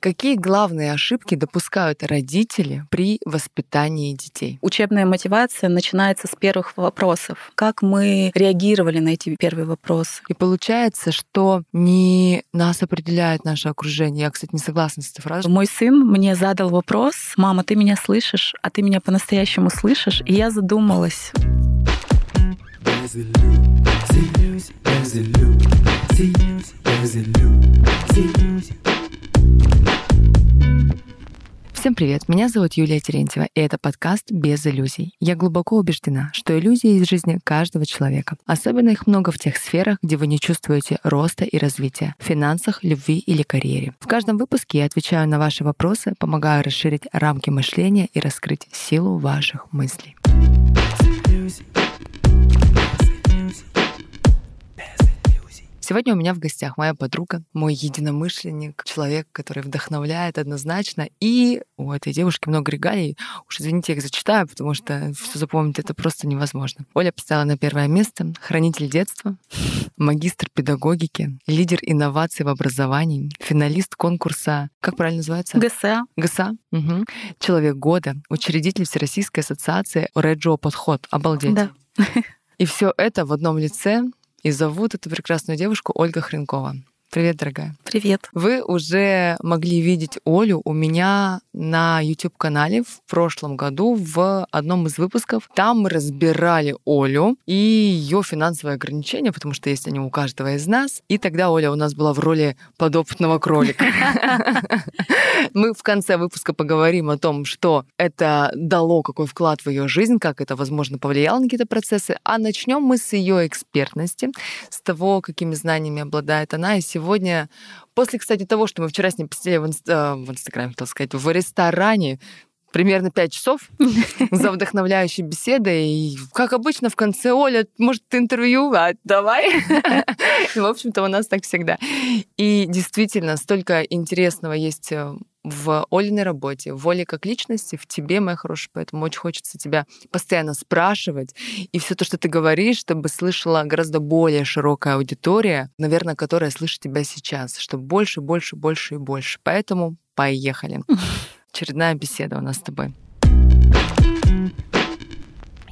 Какие главные ошибки допускают родители при воспитании детей? Учебная мотивация начинается с первых вопросов. Как мы реагировали на эти первые вопросы? И получается, что не нас определяет наше окружение. Я, кстати, не согласна с этой фразой. Мой сын мне задал вопрос, мама, ты меня слышишь, а ты меня по-настоящему слышишь? И я задумалась. Всем привет, меня зовут Юлия Терентьева, и это подкаст «Без иллюзий». Я глубоко убеждена, что иллюзии из жизни каждого человека. Особенно их много в тех сферах, где вы не чувствуете роста и развития — в финансах, любви или карьере. В каждом выпуске я отвечаю на ваши вопросы, помогаю расширить рамки мышления и раскрыть силу ваших мыслей. Сегодня у меня в гостях моя подруга, мой единомышленник, человек, который вдохновляет однозначно. И у этой девушки много регалий. Уж извините, я их зачитаю, потому что все запомнить это просто невозможно. Оля поставила на первое место хранитель детства, магистр педагогики, лидер инноваций в образовании, финалист конкурса, как правильно называется? ГСА. ГСА. Угу. Человек года, учредитель Всероссийской ассоциации Реджо Подход. Обалдеть. Да. И все это в одном лице и зовут эту прекрасную девушку Ольга Хренкова. Привет, дорогая. Привет. Вы уже могли видеть Олю у меня на YouTube-канале в прошлом году в одном из выпусков. Там мы разбирали Олю и ее финансовые ограничения, потому что есть они у каждого из нас. И тогда Оля у нас была в роли подопытного кролика. Мы в конце выпуска поговорим о том, что это дало, какой вклад в ее жизнь, как это, возможно, повлияло на какие-то процессы. А начнем мы с ее экспертности, с того, какими знаниями обладает она. И сегодня, после, кстати, того, что мы вчера с ней посидели в, инст... Э, в Инстаграме, хотел сказать, в ресторане, примерно 5 часов за вдохновляющей беседой. И, как обычно, в конце, Оля, может, интервью? А, давай. В общем-то, у нас так всегда. И действительно, столько интересного есть э, в Олиной работе, в Оле как личности, в тебе, моя хорошая, поэтому очень хочется тебя постоянно спрашивать. И все то, что ты говоришь, чтобы слышала гораздо более широкая аудитория, наверное, которая слышит тебя сейчас, чтобы больше, больше, больше и больше. Поэтому поехали. Очередная беседа у нас с тобой.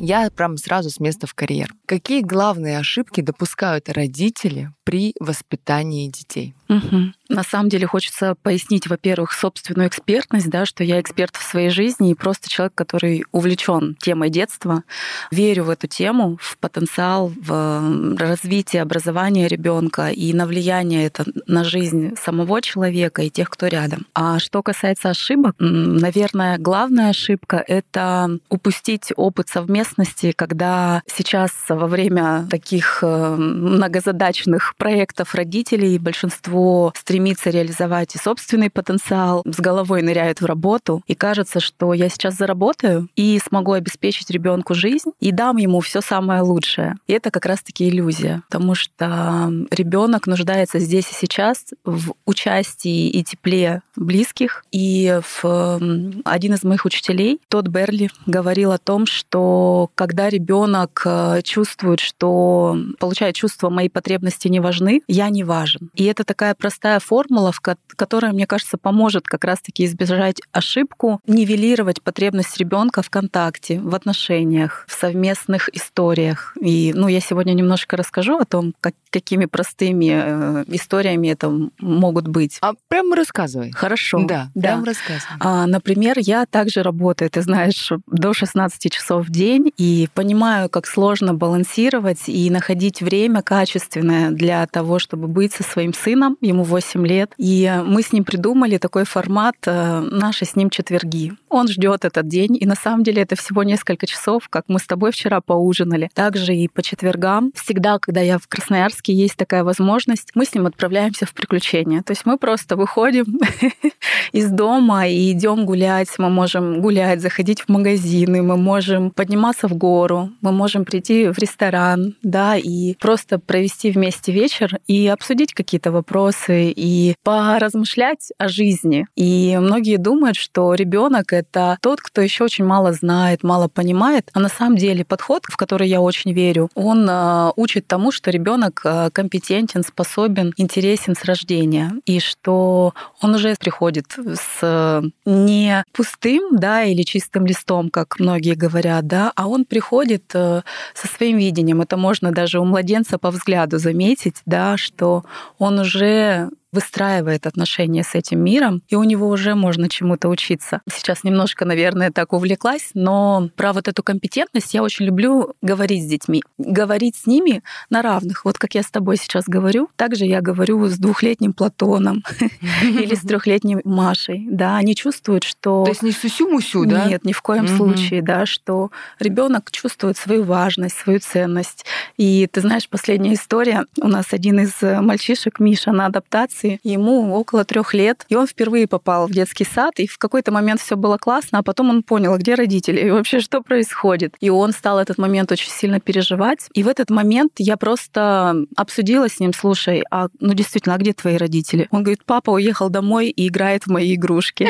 Я прям сразу с места в карьер. Какие главные ошибки допускают родители при воспитании детей? Угу. На самом деле хочется пояснить, во-первых, собственную экспертность, да, что я эксперт в своей жизни и просто человек, который увлечен темой детства, верю в эту тему, в потенциал, в развитие образования ребенка и на влияние это на жизнь самого человека и тех, кто рядом. А что касается ошибок, наверное, главная ошибка — это упустить опыт совместности, когда сейчас во время таких э, многозадачных проектов родителей большинство стремится стремится реализовать и собственный потенциал, с головой ныряют в работу, и кажется, что я сейчас заработаю и смогу обеспечить ребенку жизнь и дам ему все самое лучшее. И это как раз-таки иллюзия, потому что ребенок нуждается здесь и сейчас в участии и тепле близких. И в один из моих учителей, тот Берли, говорил о том, что когда ребенок э, чувствует, что получает чувство мои потребности не важны, я не важен. И это такая простая формула, которая, мне кажется, поможет как раз-таки избежать ошибку, нивелировать потребность ребенка в контакте, в отношениях, в совместных историях. И ну, я сегодня немножко расскажу о том, как, какими простыми э, историями это могут быть. А прямо рассказывай. Хорошо. Да, да. прямо рассказывай. А, например, я также работаю, ты знаешь, до 16 часов в день и понимаю, как сложно балансировать и находить время качественное для того, чтобы быть со своим сыном. Ему 8 8 лет. И мы с ним придумали такой формат э, «Наши с ним четверги». Он ждет этот день, и на самом деле это всего несколько часов, как мы с тобой вчера поужинали. Также и по четвергам. Всегда, когда я в Красноярске, есть такая возможность, мы с ним отправляемся в приключения. То есть мы просто выходим из дома и идем гулять. Мы можем гулять, заходить в магазины, мы можем подниматься в гору, мы можем прийти в ресторан, да, и просто провести вместе вечер и обсудить какие-то вопросы вопросы и поразмышлять о жизни. И многие думают, что ребенок это тот, кто еще очень мало знает, мало понимает. А на самом деле подход, в который я очень верю, он э, учит тому, что ребенок э, компетентен, способен, интересен с рождения. И что он уже приходит с не пустым, да, или чистым листом, как многие говорят, да, а он приходит э, со своим видением. Это можно даже у младенца по взгляду заметить, да, что он уже Yeah. Выстраивает отношения с этим миром, и у него уже можно чему-то учиться. Сейчас немножко, наверное, так увлеклась, но про вот эту компетентность я очень люблю говорить с детьми. Говорить с ними на равных. Вот как я с тобой сейчас говорю, также я говорю с двухлетним Платоном или с трехлетней Машей. Да, они чувствуют, что... То есть не сусю-мусю, да? Нет, ни в коем случае, да, что ребенок чувствует свою важность, свою ценность. И ты знаешь, последняя история. У нас один из мальчишек, Миша, на адаптации адаптации. Ему около трех лет, и он впервые попал в детский сад, и в какой-то момент все было классно, а потом он понял, где родители и вообще что происходит. И он стал этот момент очень сильно переживать. И в этот момент я просто обсудила с ним, слушай, а ну действительно, а где твои родители? Он говорит, папа уехал домой и играет в мои игрушки.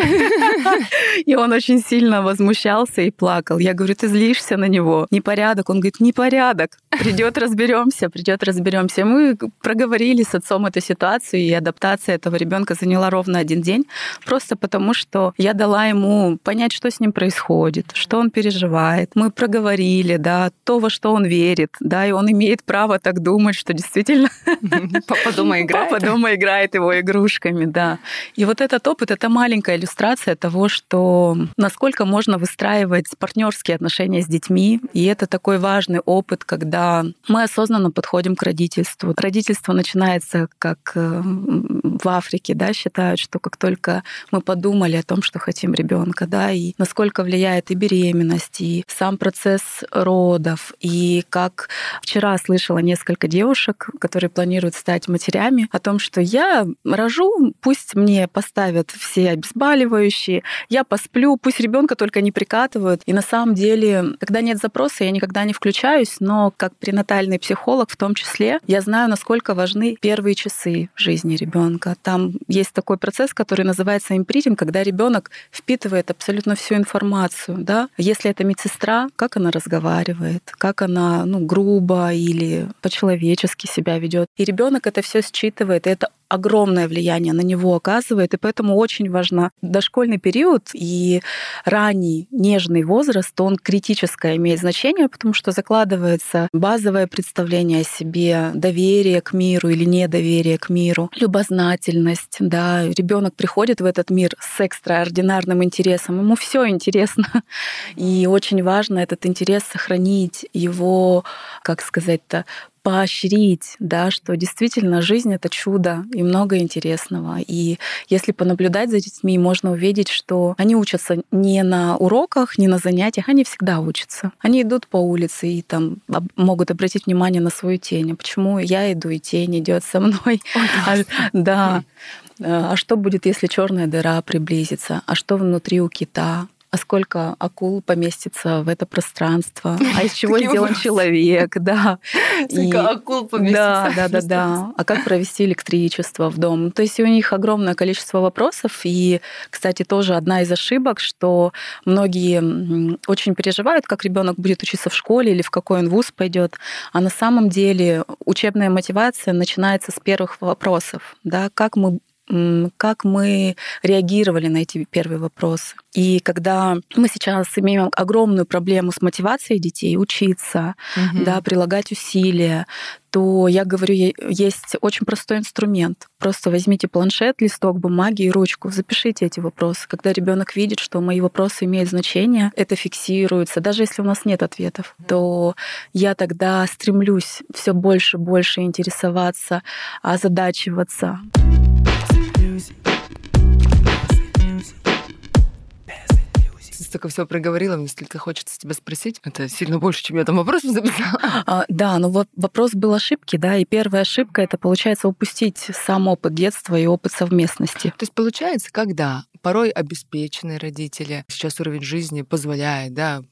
И он очень сильно возмущался и плакал. Я говорю, ты злишься на него? Непорядок. Он говорит, непорядок. Придет, разберемся, придет, разберемся. Мы проговорили с отцом эту ситуацию, и адаптация адаптация этого ребенка заняла ровно один день, просто потому что я дала ему понять, что с ним происходит, что он переживает. Мы проговорили, да, то, во что он верит, да, и он имеет право так думать, что действительно папа дома играет. Папа дома играет его игрушками, да. И вот этот опыт — это маленькая иллюстрация того, что насколько можно выстраивать партнерские отношения с детьми, и это такой важный опыт, когда мы осознанно подходим к родительству. Родительство начинается как э, в Африке, да, считают, что как только мы подумали о том, что хотим ребенка, да, и насколько влияет и беременность, и сам процесс родов, и как вчера слышала несколько девушек, которые планируют стать матерями, о том, что я рожу, пусть мне поставят все обезболивающие, я посплю, пусть ребенка только не прикатывают. И на самом деле, когда нет запроса, я никогда не включаюсь, но как пренатальный психолог в том числе, я знаю, насколько важны первые часы жизни ребенка ребенка. Там есть такой процесс, который называется импритинг, когда ребенок впитывает абсолютно всю информацию. Да? Если это медсестра, как она разговаривает, как она ну, грубо или по-человечески себя ведет. И ребенок это все считывает, и это огромное влияние на него оказывает, и поэтому очень важно дошкольный период и ранний нежный возраст, он критическое имеет значение, потому что закладывается базовое представление о себе, доверие к миру или недоверие к миру, любознательность, да, ребенок приходит в этот мир с экстраординарным интересом, ему все интересно, и очень важно этот интерес сохранить, его, как сказать-то, поощрить, да, что действительно жизнь — это чудо и много интересного. И если понаблюдать за детьми, можно увидеть, что они учатся не на уроках, не на занятиях, они всегда учатся. Они идут по улице и там могут обратить внимание на свою тень. А почему я иду, и тень идет со мной? а, да. А что будет, если черная дыра приблизится? А что внутри у кита? А сколько акул поместится в это пространство, а из чего сделан человек, да. Сколько акул поместится. Да, да, да, да. А как провести электричество в дом? То есть у них огромное количество вопросов. И, кстати, тоже одна из ошибок, что многие очень переживают, как ребенок будет учиться в школе или в какой он вуз пойдет. А на самом деле учебная мотивация начинается с первых вопросов. Да, как мы как мы реагировали на эти первые вопросы. И когда мы сейчас имеем огромную проблему с мотивацией детей учиться, угу. да, прилагать усилия, то я говорю, есть очень простой инструмент. Просто возьмите планшет, листок бумаги и ручку, запишите эти вопросы. Когда ребенок видит, что мои вопросы имеют значение, это фиксируется. Даже если у нас нет ответов, то я тогда стремлюсь все больше и больше интересоваться, озадачиваться. Столько всего проговорила, мне столько хочется тебя спросить. Это сильно больше, чем я там вопрос записала. А, да, но вот вопрос был ошибки, да, и первая ошибка — это, получается, упустить сам опыт детства и опыт совместности. То есть, получается, когда порой обеспеченные родители, сейчас уровень жизни позволяет, да,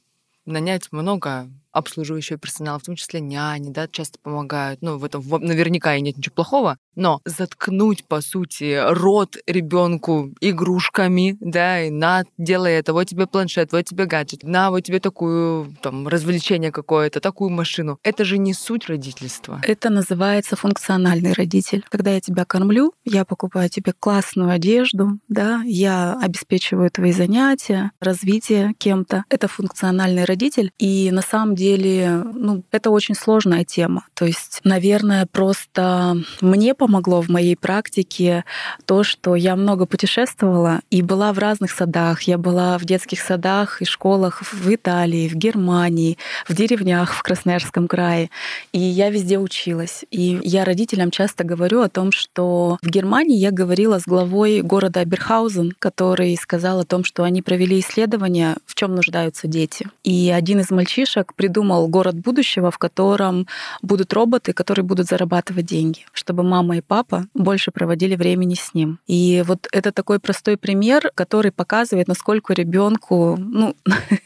нанять много обслуживающего персонала, в том числе няни, да, часто помогают. Ну, в этом наверняка и нет ничего плохого, но заткнуть, по сути, рот ребенку игрушками, да, и на, делай это, вот тебе планшет, вот тебе гаджет, на, вот тебе такую, там, развлечение какое-то, такую машину. Это же не суть родительства. Это называется функциональный родитель. Когда я тебя кормлю, я покупаю тебе классную одежду, да, я обеспечиваю твои занятия, развитие кем-то. Это функциональный родитель. И на самом деле, ну, это очень сложная тема. То есть, наверное, просто мне помогло в моей практике то, что я много путешествовала и была в разных садах. Я была в детских садах и школах в Италии, в Германии, в деревнях в Красноярском крае. И я везде училась. И я родителям часто говорю о том, что в Германии я говорила с главой города Аберхаузен, который сказал о том, что они провели исследование, в чем нуждаются дети. И один из мальчишек придумал город будущего, в котором будут роботы, которые будут зарабатывать деньги, чтобы мама и папа больше проводили времени с ним. И вот это такой простой пример, который показывает, насколько ребенку ну,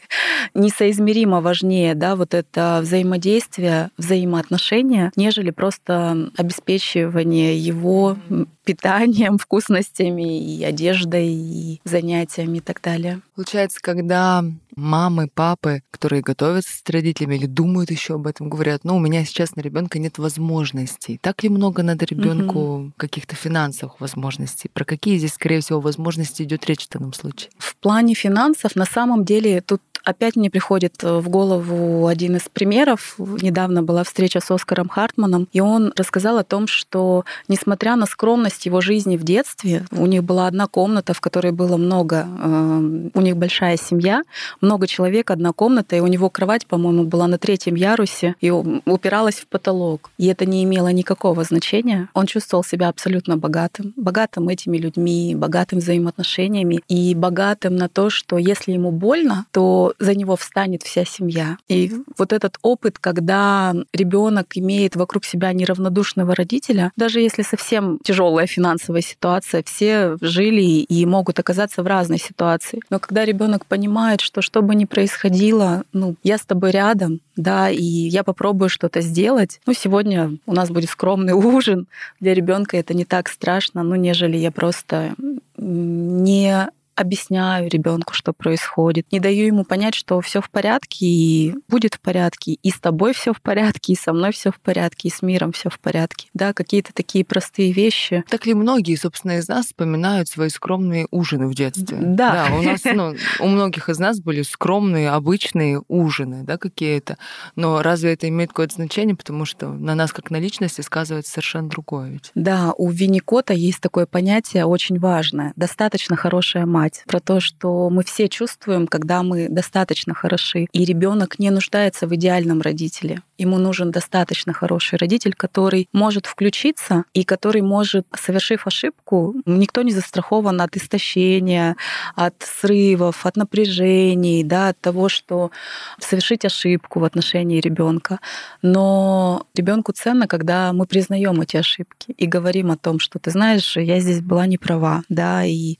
несоизмеримо важнее да, вот это взаимодействие, взаимоотношения, нежели просто обеспечивание его питанием, вкусностями и одеждой, и занятиями и так далее. Получается, когда мамы, папы, которые готовятся с родителями или думают еще об этом, говорят, ну, у меня сейчас на ребенка нет возможностей. Так ли много надо ребенку угу. каких-то финансовых возможностей? Про какие здесь, скорее всего, возможности идет речь в данном случае? В плане финансов на самом деле тут опять мне приходит в голову один из примеров. Недавно была встреча с Оскаром Хартманом, и он рассказал о том, что несмотря на скромность его жизни в детстве, у них была одна комната, в которой было много, э, у них большая семья, много человек, одна комната, и у него кровать, по-моему, была на третьем ярусе и упиралась в потолок. И это не имело никакого значения. Он чувствовал себя абсолютно богатым. Богатым этими людьми, богатым взаимоотношениями и богатым на то, что если ему больно, то за него встанет вся семья. И вот этот опыт, когда ребенок имеет вокруг себя неравнодушного родителя, даже если совсем тяжелая финансовая ситуация, все жили и могут оказаться в разной ситуации. Но когда ребенок понимает, что что бы ни происходило, ну, я с тобой рядом, да, и я попробую что-то сделать. Ну, сегодня у нас будет скромный ужин. Для ребенка это не так страшно, ну, нежели я просто не объясняю ребенку, что происходит, не даю ему понять, что все в порядке и будет в порядке, и с тобой все в порядке, и со мной все в порядке, и с миром все в порядке. Да, какие-то такие простые вещи. Так ли многие, собственно, из нас вспоминают свои скромные ужины в детстве? Да. да у нас, ну, у многих из нас были скромные, обычные ужины, да, какие-то. Но разве это имеет какое-то значение, потому что на нас как на личности сказывается совершенно другое ведь? Да, у Винникота есть такое понятие очень важное. Достаточно хорошая мать мать, про то, что мы все чувствуем, когда мы достаточно хороши. И ребенок не нуждается в идеальном родителе. Ему нужен достаточно хороший родитель, который может включиться и который может, совершив ошибку, никто не застрахован от истощения, от срывов, от напряжений, да, от того, что совершить ошибку в отношении ребенка. Но ребенку ценно, когда мы признаем эти ошибки и говорим о том, что ты знаешь, я здесь была не права, да, и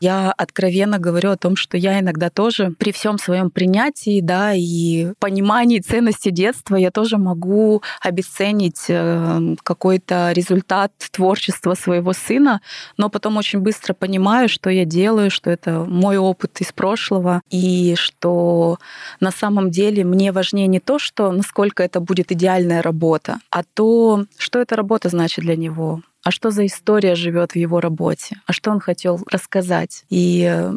я откровенно говорю о том, что я иногда тоже при всем своем принятии, да, и понимании ценности детства, я тоже могу обесценить э, какой-то результат творчества своего сына, но потом очень быстро понимаю, что я делаю, что это мой опыт из прошлого, и что на самом деле мне важнее не то, что насколько это будет идеальная работа, а то, что эта работа значит для него, а что за история живет в его работе, а что он хотел рассказать. И э,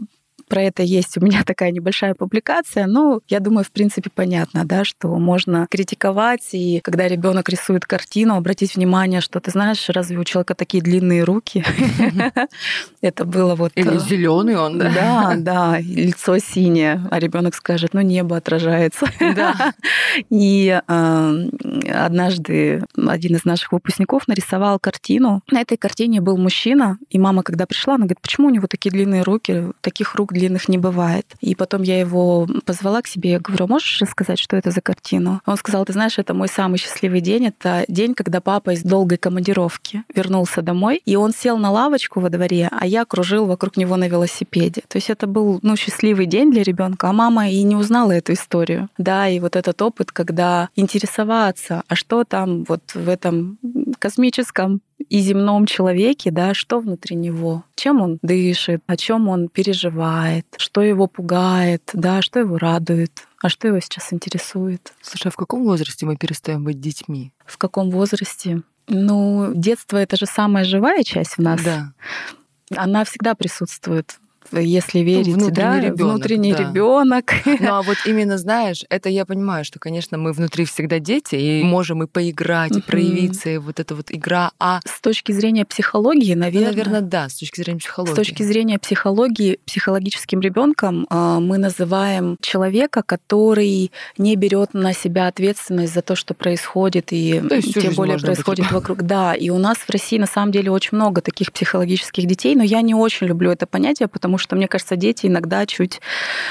про это есть у меня такая небольшая публикация. Ну, я думаю, в принципе, понятно, да, что можно критиковать, и когда ребенок рисует картину, обратить внимание, что ты знаешь, разве у человека такие длинные руки? Это было вот... Или э, зеленый он, да? Да, да, лицо синее, а ребенок скажет, ну, небо отражается. Да. И э, однажды один из наших выпускников нарисовал картину. На этой картине был мужчина, и мама, когда пришла, она говорит, почему у него такие длинные руки, таких рук длинных не бывает. И потом я его позвала к себе, я говорю, «А можешь рассказать, что это за картина? Он сказал, ты знаешь, это мой самый счастливый день, это день, когда папа из долгой командировки вернулся домой, и он сел на лавочку во дворе, а я кружил вокруг него на велосипеде. То есть это был ну, счастливый день для ребенка, а мама и не узнала эту историю. Да, и вот этот опыт, когда интересоваться, а что там вот в этом космическом и земном человеке, да, что внутри него, чем он дышит, о чем он переживает, что его пугает, да, что его радует, а что его сейчас интересует. Слушай, а в каком возрасте мы перестаем быть детьми? В каком возрасте? Ну, детство это же самая живая часть в нас. Да. Она всегда присутствует если ну, верить, ну, внутренний да, ребенок, внутренний да. ребенок. Ну а вот именно знаешь, это я понимаю, что, конечно, мы внутри всегда дети, и можем и поиграть, и проявиться, и вот эта вот игра. А с точки зрения психологии, наверное, ну, наверное, да, с точки зрения психологии. С точки зрения психологии, психологическим ребенком а, мы называем человека, который не берет на себя ответственность за то, что происходит, и то есть тем более происходит быть. вокруг. Да, и у нас в России на самом деле очень много таких психологических детей, но я не очень люблю это понятие, потому что, мне кажется, дети иногда чуть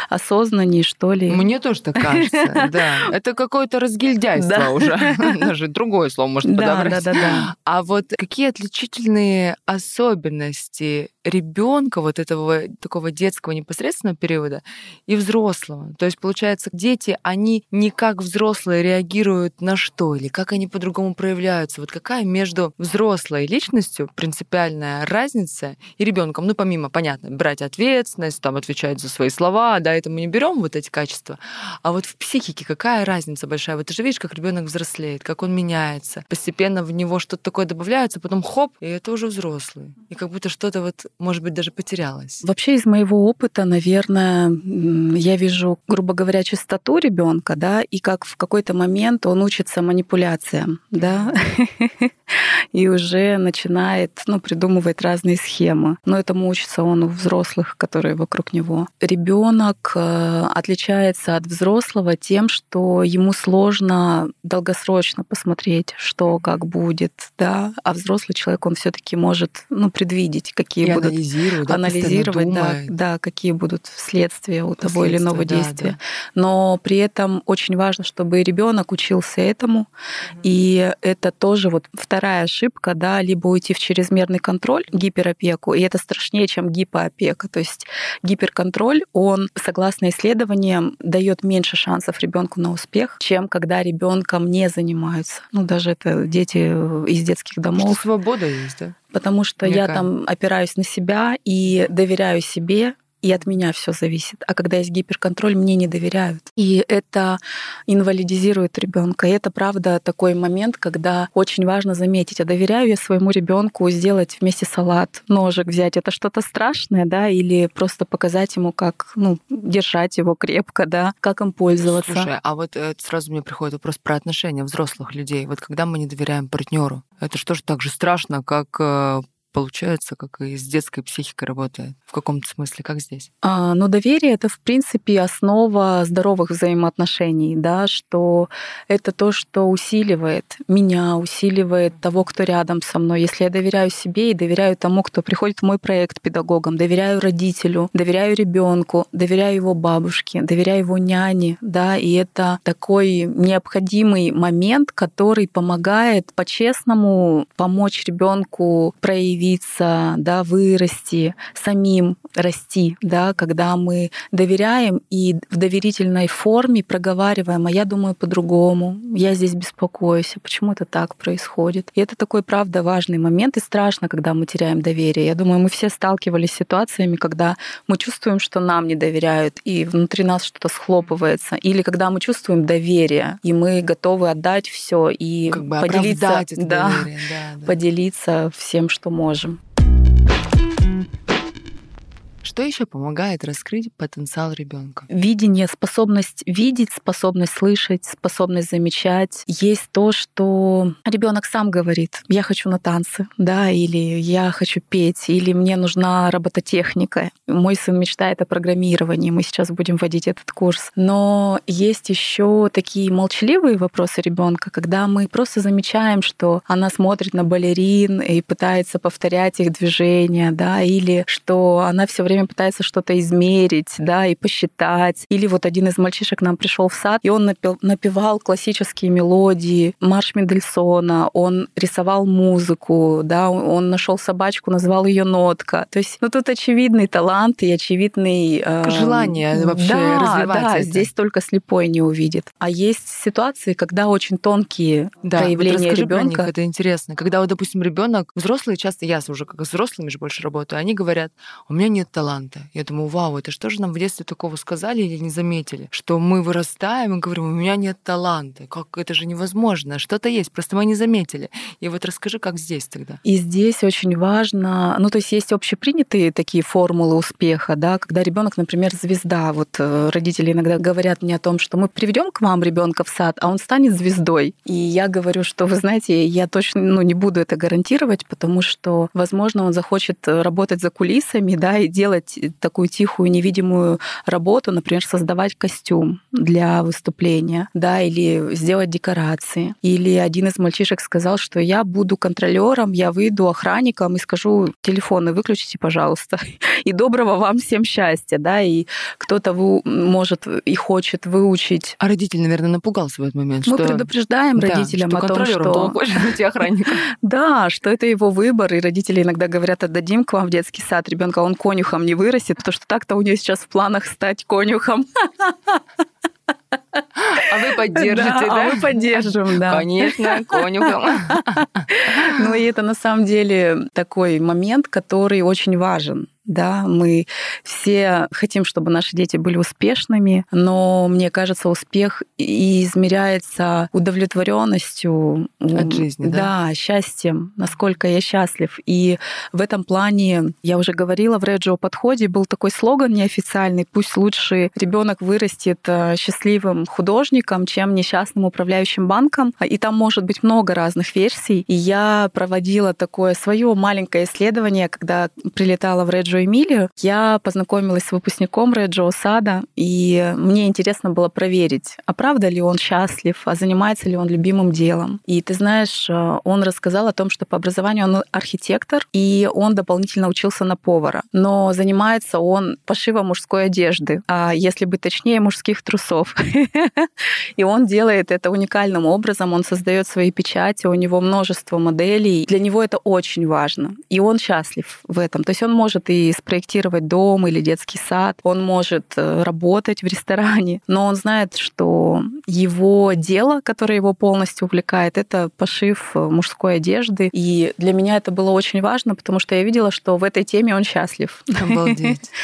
осознаннее, что ли. Мне тоже так кажется, да. Это какое-то разгильдяйство уже. Даже другое слово можно подобрать. Да, да, да. А вот какие отличительные особенности ребенка, вот этого такого детского непосредственного периода и взрослого. То есть, получается, дети, они не как взрослые реагируют на что, или как они по-другому проявляются. Вот какая между взрослой личностью принципиальная разница и ребенком, ну, помимо, понятно, брать ответственность, там, отвечать за свои слова, да, это мы не берем вот эти качества. А вот в психике какая разница большая? Вот ты же видишь, как ребенок взрослеет, как он меняется. Постепенно в него что-то такое добавляется, потом хоп, и это уже взрослый. И как будто что-то вот может быть, даже потерялась? Вообще из моего опыта, наверное, я вижу, грубо говоря, чистоту ребенка, да, и как в какой-то момент он учится манипуляциям, да, и уже начинает, ну, придумывать разные схемы. Но этому учится он у взрослых, которые вокруг него. Ребенок э, отличается от взрослого тем, что ему сложно долгосрочно посмотреть, что как будет, да, а взрослый человек, он все-таки может, ну, предвидеть, какие и будут да, анализировать, да, да, какие будут следствия у того или иного да, действия. Да. Но при этом очень важно, чтобы ребенок учился этому, mm-hmm. и это тоже вот вторая ошибка, да, либо уйти в чрезмерный контроль, гиперопеку, и это страшнее, чем гипоопека. То есть гиперконтроль, он, согласно исследованиям, дает меньше шансов ребенку на успех, чем когда ребенком не занимаются. Ну, даже это дети из детских домов. Что свобода есть, да? Потому что Никак. я там опираюсь на себя и доверяю себе, и от меня все зависит. А когда есть гиперконтроль, мне не доверяют. И это инвалидизирует ребенка. И это правда такой момент, когда очень важно заметить, а доверяю я своему ребенку сделать вместе салат, ножик взять. Это что-то страшное, да, или просто показать ему, как ну, держать его крепко, да, как им пользоваться. Слушай, а вот э, сразу мне приходит вопрос про отношения взрослых людей. Вот когда мы не доверяем партнеру, это что же так же страшно, как э, получается, как и с детской психикой работает в каком-то смысле, как здесь? А, ну, доверие это, в принципе, основа здоровых взаимоотношений, да, что это то, что усиливает меня, усиливает того, кто рядом со мной. Если я доверяю себе и доверяю тому, кто приходит в мой проект педагогом, доверяю родителю, доверяю ребенку, доверяю его бабушке, доверяю его няне, да, и это такой необходимый момент, который помогает по-честному помочь ребенку проявиться, да, вырасти самим им расти, да, когда мы доверяем и в доверительной форме проговариваем, а я думаю по-другому, я здесь беспокоюсь, а почему это так происходит. И это такой, правда, важный момент, и страшно, когда мы теряем доверие. Я думаю, мы все сталкивались с ситуациями, когда мы чувствуем, что нам не доверяют, и внутри нас что-то схлопывается, или когда мы чувствуем доверие, и мы готовы отдать все и как бы поделиться, да, доверие. Да, да. поделиться всем, что можем. Что еще помогает раскрыть потенциал ребенка? Видение, способность видеть, способность слышать, способность замечать. Есть то, что ребенок сам говорит: я хочу на танцы, да, или я хочу петь, или мне нужна робототехника. Мой сын мечтает о программировании. Мы сейчас будем вводить этот курс. Но есть еще такие молчаливые вопросы ребенка, когда мы просто замечаем, что она смотрит на балерин и пытается повторять их движения, да, или что она все время пытается что-то измерить, да, и посчитать. Или вот один из мальчишек нам пришел в сад, и он напел, напевал классические мелодии, марш Мендельсона, он рисовал музыку, да, он нашел собачку, назвал ее нотка. То есть, ну тут очевидный талант и очевидный э, желание вообще да, развивать. Да, это. здесь только слепой не увидит. А есть ситуации, когда очень тонкие да, проявления вот ребенка. Это интересно. Когда, вот, допустим, ребенок, взрослые часто, я уже как взрослыми же больше работаю, они говорят, у меня нет таланта. Я думаю, вау, это что же нам в детстве такого сказали или не заметили? Что мы вырастаем и говорим, у меня нет таланта. Как это же невозможно. Что-то есть, просто мы не заметили. И вот расскажи, как здесь тогда. И здесь очень важно, ну то есть есть общепринятые такие формулы успеха, да, когда ребенок, например, звезда. Вот э, родители иногда говорят мне о том, что мы приведем к вам ребенка в сад, а он станет звездой. И я говорю, что вы знаете, я точно ну, не буду это гарантировать, потому что, возможно, он захочет работать за кулисами, да, и делать такую тихую, невидимую работу, например, создавать костюм для выступления, да, или сделать декорации. Или один из мальчишек сказал, что я буду контролером, я выйду охранником и скажу, телефоны выключите, пожалуйста. И доброго вам всем счастья, да, и кто-то может и хочет выучить. А родитель, наверное, напугался в этот момент. Мы что... предупреждаем да, родителям о том, что... Да, что это его выбор, и родители иногда говорят, отдадим к вам в детский сад ребенка, он конюхом не вырастет, потому что так-то у нее сейчас в планах стать конюхом. А вы поддержите, да? да? А мы поддержим, да. Конечно, конюхом. Ну и это на самом деле такой момент, который очень важен да, мы все хотим, чтобы наши дети были успешными, но мне кажется, успех и измеряется удовлетворенностью от жизни, да? Да, счастьем, насколько я счастлив. И в этом плане, я уже говорила, в Реджио подходе был такой слоган неофициальный, пусть лучше ребенок вырастет э, счастливым художником, чем несчастным управляющим банком. И там может быть много разных версий. И я проводила такое свое маленькое исследование, когда прилетала в Реджио Эмилию, я познакомилась с выпускником Реджо Сада, и мне интересно было проверить, а правда ли он счастлив, а занимается ли он любимым делом. И ты знаешь, э, он рассказал о том, что по образованию он архитектор, и он дополнительно учился на повара. Но занимается он пошивом мужской одежды, а если быть точнее, мужских трусов. И он делает это уникальным образом, он создает свои печати, у него множество моделей. Для него это очень важно. И он счастлив в этом. То есть он может и спроектировать дом или детский сад, он может э, работать в ресторане, но он знает, что его дело, которое его полностью увлекает, это пошив э, мужской одежды. И для меня это было очень важно, потому что я видела, что в этой теме он счастлив. Обалдеть.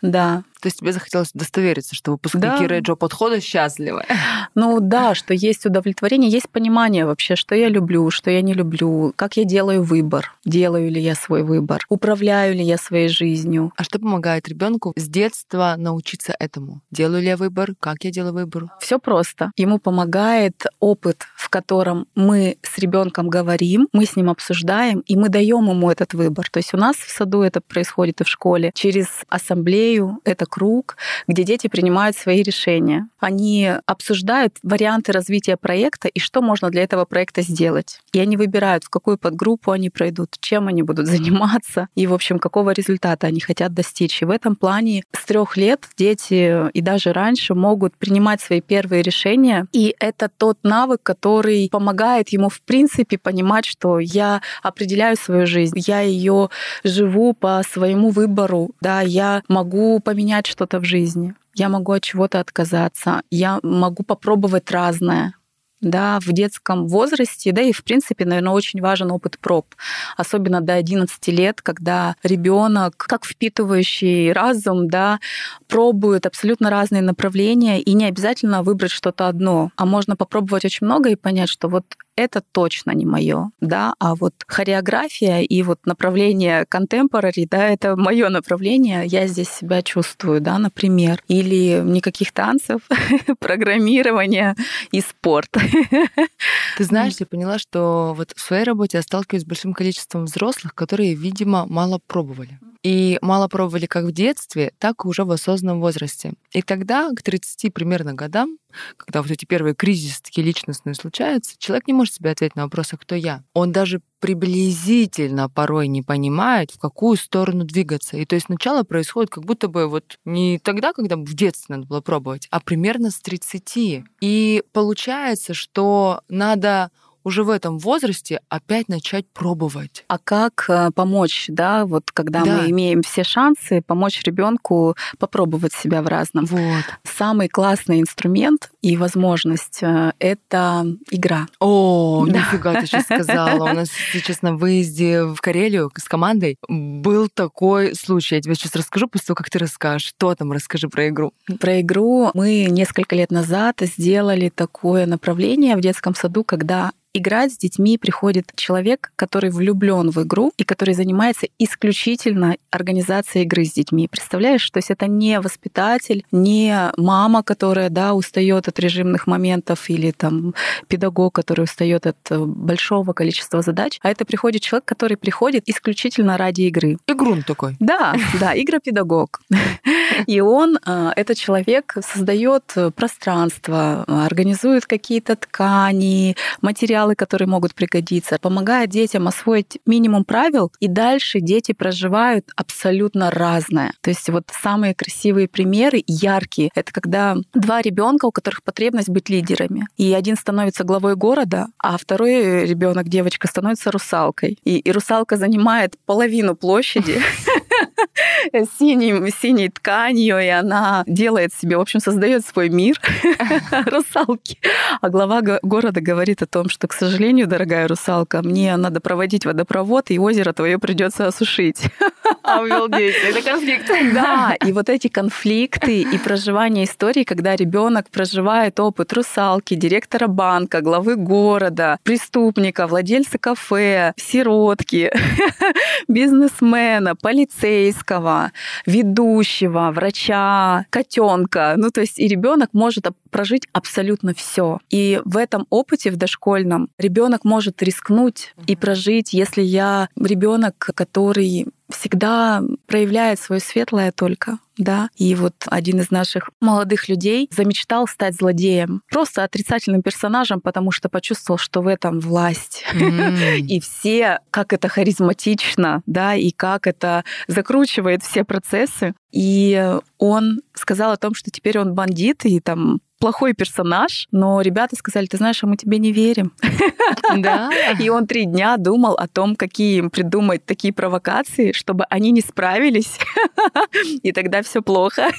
Да. То есть тебе захотелось удостовериться, что выпускники да. Реджо подхода счастливы. Ну да, что есть удовлетворение, есть понимание вообще, что я люблю, что я не люблю, как я делаю выбор, делаю ли я свой выбор, управляю ли я своей жизнью. А что помогает ребенку с детства научиться этому? Делаю ли я выбор, как я делаю выбор? Все просто. Ему помогает опыт, в котором мы с ребенком говорим, мы с ним обсуждаем, и мы даем ему этот выбор. То есть у нас в саду это происходит и в школе. Через ассамблею это круг, где дети принимают свои решения. Они обсуждают варианты развития проекта и что можно для этого проекта сделать. И они выбирают, в какую подгруппу они пройдут, чем они будут заниматься и, в общем, какого результата они хотят достичь. И в этом плане с трех лет дети и даже раньше могут принимать свои первые решения. И это тот навык, который помогает ему, в принципе, понимать, что я определяю свою жизнь, я ее живу по своему выбору, да, я могу поменять поменять что-то в жизни. Я могу от чего-то отказаться. Я могу попробовать разное да, в детском возрасте, да, и в принципе, наверное, очень важен опыт проб, особенно до 11 лет, когда ребенок, как впитывающий разум, да, пробует абсолютно разные направления, и не обязательно выбрать что-то одно, а можно попробовать очень много и понять, что вот это точно не мое, да, а вот хореография и вот направление contemporary, да, это мое направление, я здесь себя чувствую, да, например, или никаких танцев, программирования и спорт. Ты знаешь, я поняла, что вот в своей работе я сталкиваюсь с большим количеством взрослых, которые, видимо, мало пробовали. И мало пробовали как в детстве, так и уже в осознанном возрасте. И тогда, к 30 примерно годам, когда вот эти первые кризисы такие личностные случаются, человек не может себе ответить на вопрос, а кто я? Он даже приблизительно порой не понимает, в какую сторону двигаться. И то есть сначала происходит как будто бы вот не тогда, когда в детстве надо было пробовать, а примерно с 30. И получается, что надо уже в этом возрасте опять начать пробовать. А как э, помочь, да, вот когда да. мы имеем все шансы, помочь ребенку попробовать себя в разном? Вот. Самый классный инструмент и возможность э, — это игра. О, да. нифига ты сейчас сказала. У нас сейчас на выезде в Карелию с командой был такой случай. Я тебе сейчас расскажу после того, как ты расскажешь. Что там? Расскажи про игру. Про игру мы несколько лет назад сделали такое направление в детском саду, когда играть с детьми приходит человек, который влюблен в игру и который занимается исключительно организацией игры с детьми. Представляешь, то есть это не воспитатель, не мама, которая да, устает от режимных моментов или там педагог, который устает от э, большого количества задач, а это приходит человек, который приходит исключительно ради игры. Игрун такой. Да, да, игропедагог. И он, э, этот человек, создает пространство, организует какие-то ткани, материалы материалы, которые могут пригодиться, помогает детям освоить минимум правил, и дальше дети проживают абсолютно разное. То есть вот самые красивые примеры, яркие, это когда два ребенка, у которых потребность быть лидерами, и один становится главой города, а второй ребенок, девочка, становится русалкой. И, и русалка занимает половину площади синей, синей тканью, и она делает себе, в общем, создает свой мир русалки. А глава города говорит о том, что, к сожалению, дорогая русалка, мне надо проводить водопровод, и озеро твое придется осушить. Обалдеть, это конфликт. Да, и вот эти конфликты и проживание истории, когда ребенок проживает опыт русалки, директора банка, главы города, преступника, владельца кафе, сиротки, бизнесмена, полицейского, ведущего, врача, котенка. Ну, то есть и ребенок может прожить абсолютно все. И в этом опыте в дошкольном ребенок может рискнуть и прожить, если я ребенок, который всегда проявляет свое светлое только, да. И вот один из наших молодых людей замечтал стать злодеем, просто отрицательным персонажем, потому что почувствовал, что в этом власть. Mm. И все, как это харизматично, да, и как это закручивает все процессы. И он сказал о том, что теперь он бандит, и там плохой персонаж, но ребята сказали, ты знаешь, а мы тебе не верим. Да. И он три дня думал о том, какие им придумать такие провокации, чтобы они не справились, и тогда все плохо.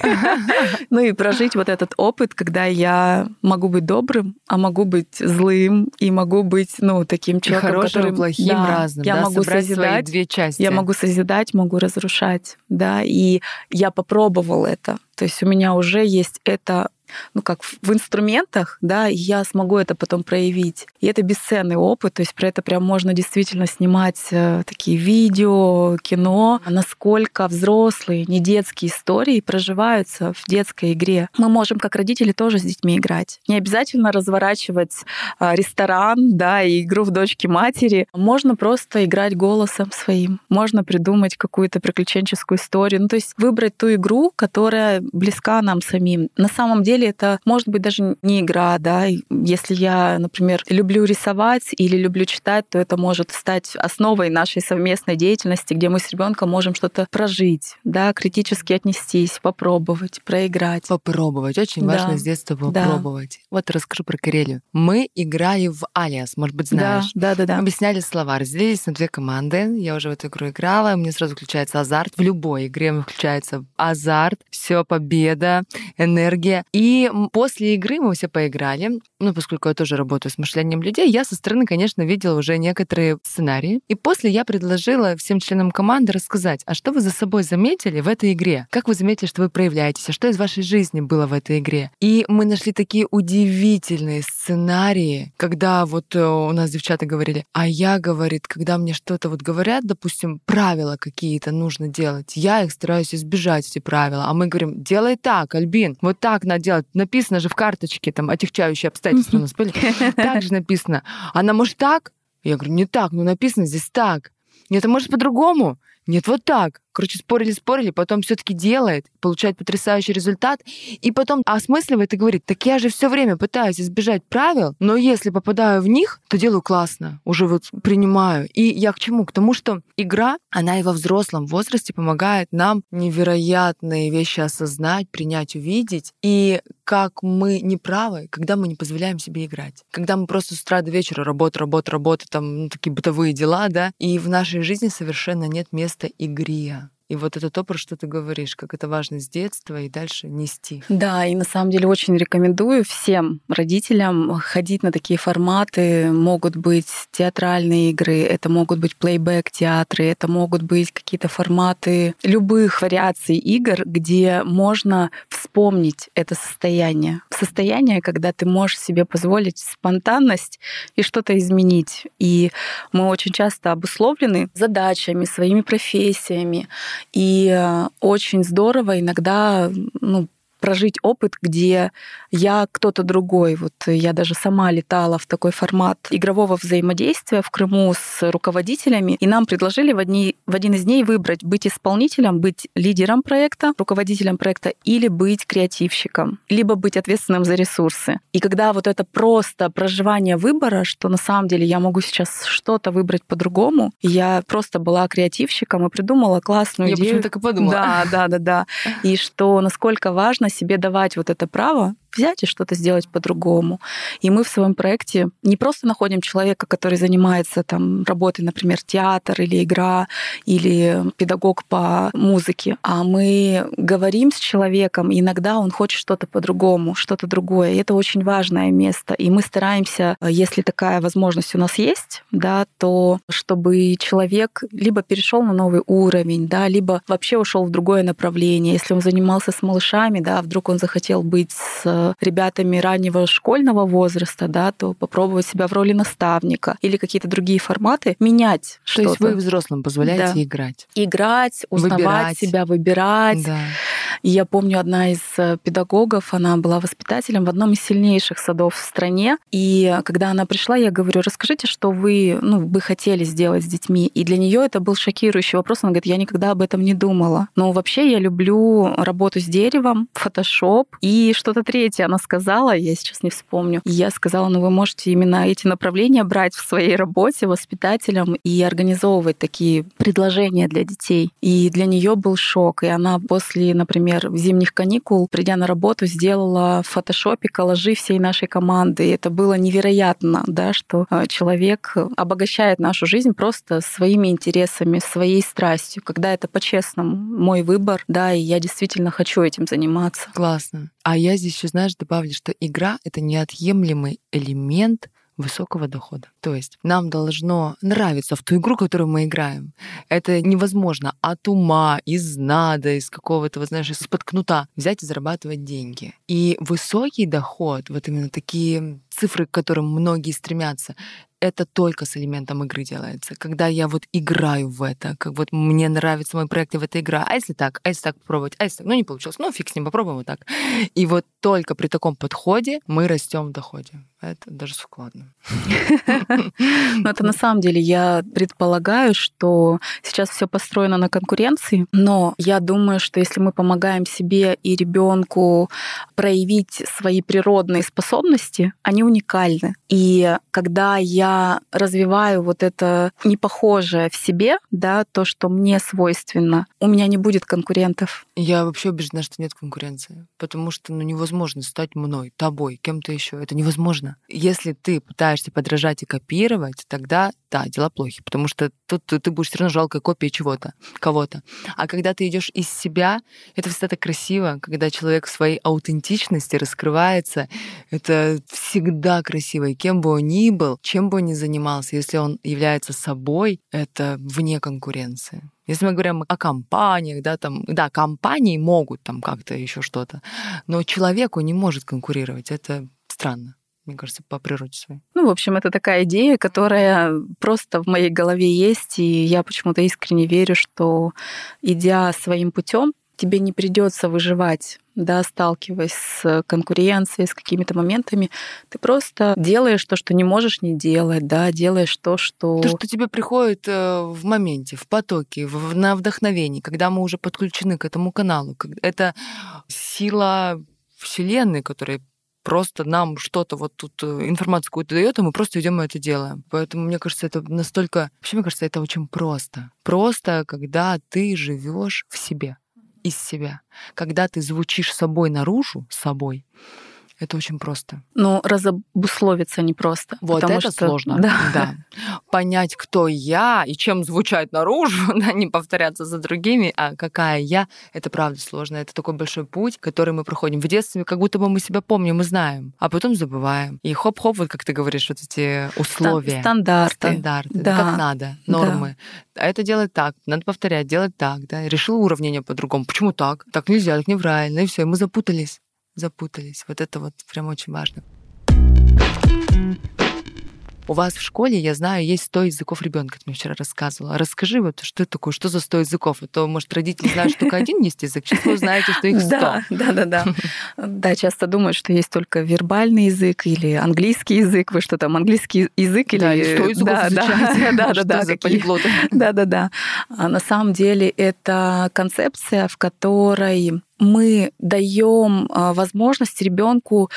Ну и прожить вот этот опыт, когда я могу быть добрым, а могу быть злым, и могу быть, ну, таким человеком, хорошим, который... плохим, да, разным. Я да, могу созидать, две части. Я могу созидать, могу разрушать, да, и я попробовал это. То есть у меня уже есть это ну, как в инструментах, да, и я смогу это потом проявить. И это бесценный опыт, то есть про это прям можно действительно снимать э, такие видео, кино, насколько взрослые, не детские истории проживаются в детской игре. Мы можем, как родители, тоже с детьми играть. Не обязательно разворачивать э, ресторан, да, и игру в дочки матери. Можно просто играть голосом своим. Можно придумать какую-то приключенческую историю. Ну, то есть выбрать ту игру, которая близка нам самим. На самом деле деле это может быть даже не игра, да. Если я, например, люблю рисовать или люблю читать, то это может стать основой нашей совместной деятельности, где мы с ребенком можем что-то прожить, да, критически отнестись, попробовать, проиграть. Попробовать. Очень да. важно с детства попробовать. Да. Вот расскажу про Карелию. Мы играли в Алиас, может быть, знаешь. Да, да, да. да. Объясняли слова, разделились на две команды. Я уже в эту игру играла, у меня сразу включается азарт. В любой игре включается азарт, все победа, энергия. И и после игры мы все поиграли. Ну, поскольку я тоже работаю с мышлением людей, я со стороны, конечно, видела уже некоторые сценарии. И после я предложила всем членам команды рассказать, а что вы за собой заметили в этой игре? Как вы заметили, что вы проявляетесь? А что из вашей жизни было в этой игре? И мы нашли такие удивительные сценарии, когда вот э, у нас девчата говорили, а я, говорит, когда мне что-то вот говорят, допустим, правила какие-то нужно делать, я их стараюсь избежать, эти правила. А мы говорим, делай так, Альбин, вот так надо делать написано же в карточке, там, отягчающие обстоятельства у нас были. Так же написано. Она может так? Я говорю, не так, но написано здесь так. Нет, а может по-другому? Нет, вот так. Короче, спорили, спорили, потом все-таки делает, получает потрясающий результат, и потом осмысливает и говорит, так я же все время пытаюсь избежать правил, но если попадаю в них, то делаю классно, уже вот принимаю. И я к чему? К тому, что игра, она и во взрослом возрасте помогает нам невероятные вещи осознать, принять, увидеть, и как мы неправы, когда мы не позволяем себе играть. Когда мы просто с утра до вечера работа, работа, работа, там ну, такие бытовые дела, да, и в нашей жизни совершенно нет места игре. И вот это то, про что ты говоришь, как это важно с детства и дальше нести. Да, и на самом деле очень рекомендую всем родителям ходить на такие форматы. Могут быть театральные игры, это могут быть плейбэк-театры, это могут быть какие-то форматы любых вариаций игр, где можно вспомнить это состояние. Состояние, когда ты можешь себе позволить спонтанность и что-то изменить. И мы очень часто обусловлены задачами, своими профессиями, и э, очень здорово иногда ну, прожить опыт, где я кто-то другой. Вот я даже сама летала в такой формат игрового взаимодействия в Крыму с руководителями, и нам предложили в, одни, в один из дней выбрать быть исполнителем, быть лидером проекта, руководителем проекта или быть креативщиком, либо быть ответственным за ресурсы. И когда вот это просто проживание выбора, что на самом деле я могу сейчас что-то выбрать по-другому, я просто была креативщиком и придумала классную я идею. Я так и подумала. Да, да, да, да. И что насколько важно себе давать вот это право взять и что-то сделать по-другому. И мы в своем проекте не просто находим человека, который занимается там работой, например, театр или игра, или педагог по музыке, а мы говорим с человеком, и иногда он хочет что-то по-другому, что-то другое. И это очень важное место. И мы стараемся, если такая возможность у нас есть, да, то чтобы человек либо перешел на новый уровень, да, либо вообще ушел в другое направление. Если он занимался с малышами, да, вдруг он захотел быть с ребятами раннего школьного возраста, да, то попробовать себя в роли наставника или какие-то другие форматы, менять что-то. То есть вы взрослым позволяете да. играть? Играть, узнавать выбирать. себя, выбирать. Да. И я помню, одна из э, педагогов, она была воспитателем в одном из сильнейших садов в стране. И когда она пришла, я говорю, расскажите, что вы, ну, бы хотели сделать с детьми. И для нее это был шокирующий вопрос. Она говорит, я никогда об этом не думала. Но вообще я люблю работу с деревом, фотошоп и что-то третье она сказала, я сейчас не вспомню. Я сказала, ну вы можете именно эти направления брать в своей работе воспитателям и организовывать такие предложения для детей. И для нее был шок. И она после, например, зимних каникул, придя на работу, сделала в фотошопе коллажи всей нашей команды. И это было невероятно, да, что э, человек обогащает нашу жизнь просто своими интересами, своей страстью, когда это по-честному мой выбор, да, и я действительно хочу этим заниматься. Классно. А я здесь еще, знаешь, добавлю, что игра — это неотъемлемый элемент высокого дохода. То есть нам должно нравиться в ту игру, которую мы играем. Это невозможно от ума, из нада, из какого-то, вот знаешь, из-под кнута взять и зарабатывать деньги. И высокий доход, вот именно такие цифры, к которым многие стремятся, это только с элементом игры делается. Когда я вот играю в это, как вот мне нравится мой проект, и в это игра. А если так? А если так попробовать? А если так? Ну, не получилось. Ну, фиг с ним, попробуем вот так. И вот только при таком подходе мы растем в доходе. Это даже складно. Но это на самом деле я предполагаю, что сейчас все построено на конкуренции, но я думаю, что если мы помогаем себе и ребенку проявить свои природные способности, они уникальны. И когда я развиваю вот это непохожее в себе, да, то, что мне свойственно, у меня не будет конкурентов. Я вообще убеждена, что нет конкуренции, потому что ну, невозможно стать мной, тобой, кем-то еще. Это невозможно. Если ты пытаешься подражать и копировать, тогда да, дела плохи, потому что тут ты будешь все равно жалкой копией чего-то, кого-то. А когда ты идешь из себя, это всегда так красиво, когда человек в своей аутентичности раскрывается. Это всегда красиво. И кем бы он ни был, чем бы он ни занимался, если он является собой, это вне конкуренции. Если мы говорим о компаниях, да, там, да, компании могут там как-то еще что-то, но человеку не может конкурировать. Это странно мне кажется, по природе своей. Ну, в общем, это такая идея, которая просто в моей голове есть, и я почему-то искренне верю, что идя своим путем, тебе не придется выживать да, сталкиваясь с конкуренцией, с какими-то моментами, ты просто делаешь то, что не можешь не делать, да, делаешь то, что... То, что тебе приходит э, в моменте, в потоке, в, на вдохновении, когда мы уже подключены к этому каналу. Это сила Вселенной, которая просто нам что-то вот тут э, информацию какую-то дает, и мы просто идем и это делаем. Поэтому мне кажется, это настолько... Вообще, мне кажется, это очень просто. Просто, когда ты живешь в себе из себя. Когда ты звучишь собой наружу, собой, это очень просто. Но разобусловиться непросто. Вот это что... сложно. Да. да. Понять, кто я и чем звучать наружу, да, не повторяться за другими, а какая я, это правда сложно. Это такой большой путь, который мы проходим. В детстве как будто бы мы себя помним и знаем, а потом забываем. И хоп-хоп, вот как ты говоришь, вот эти условия. Стандарты. Стандарты. Да. Как надо, нормы. Да. А это делать так, надо повторять, делать так, да. Решил уравнение по-другому. Почему так? Так нельзя, так неправильно. И все, и мы запутались запутались. Вот это вот прям очень важно. У вас в школе, я знаю, есть 100 языков ребенка, ты мне вчера рассказывала. Расскажи, вот что это такое, что за 100 языков? А то, может, родители знают, что только один есть язык, сейчас вы узнаете, что их 100. Да, да, да, да. Да, часто думают, что есть только вербальный язык или английский язык. Вы что там, английский язык или... Да, 100 языков да, да, да, да, да, полиглоты? Да, да, да. На самом деле это концепция, в которой мы даем а, возможность ребенку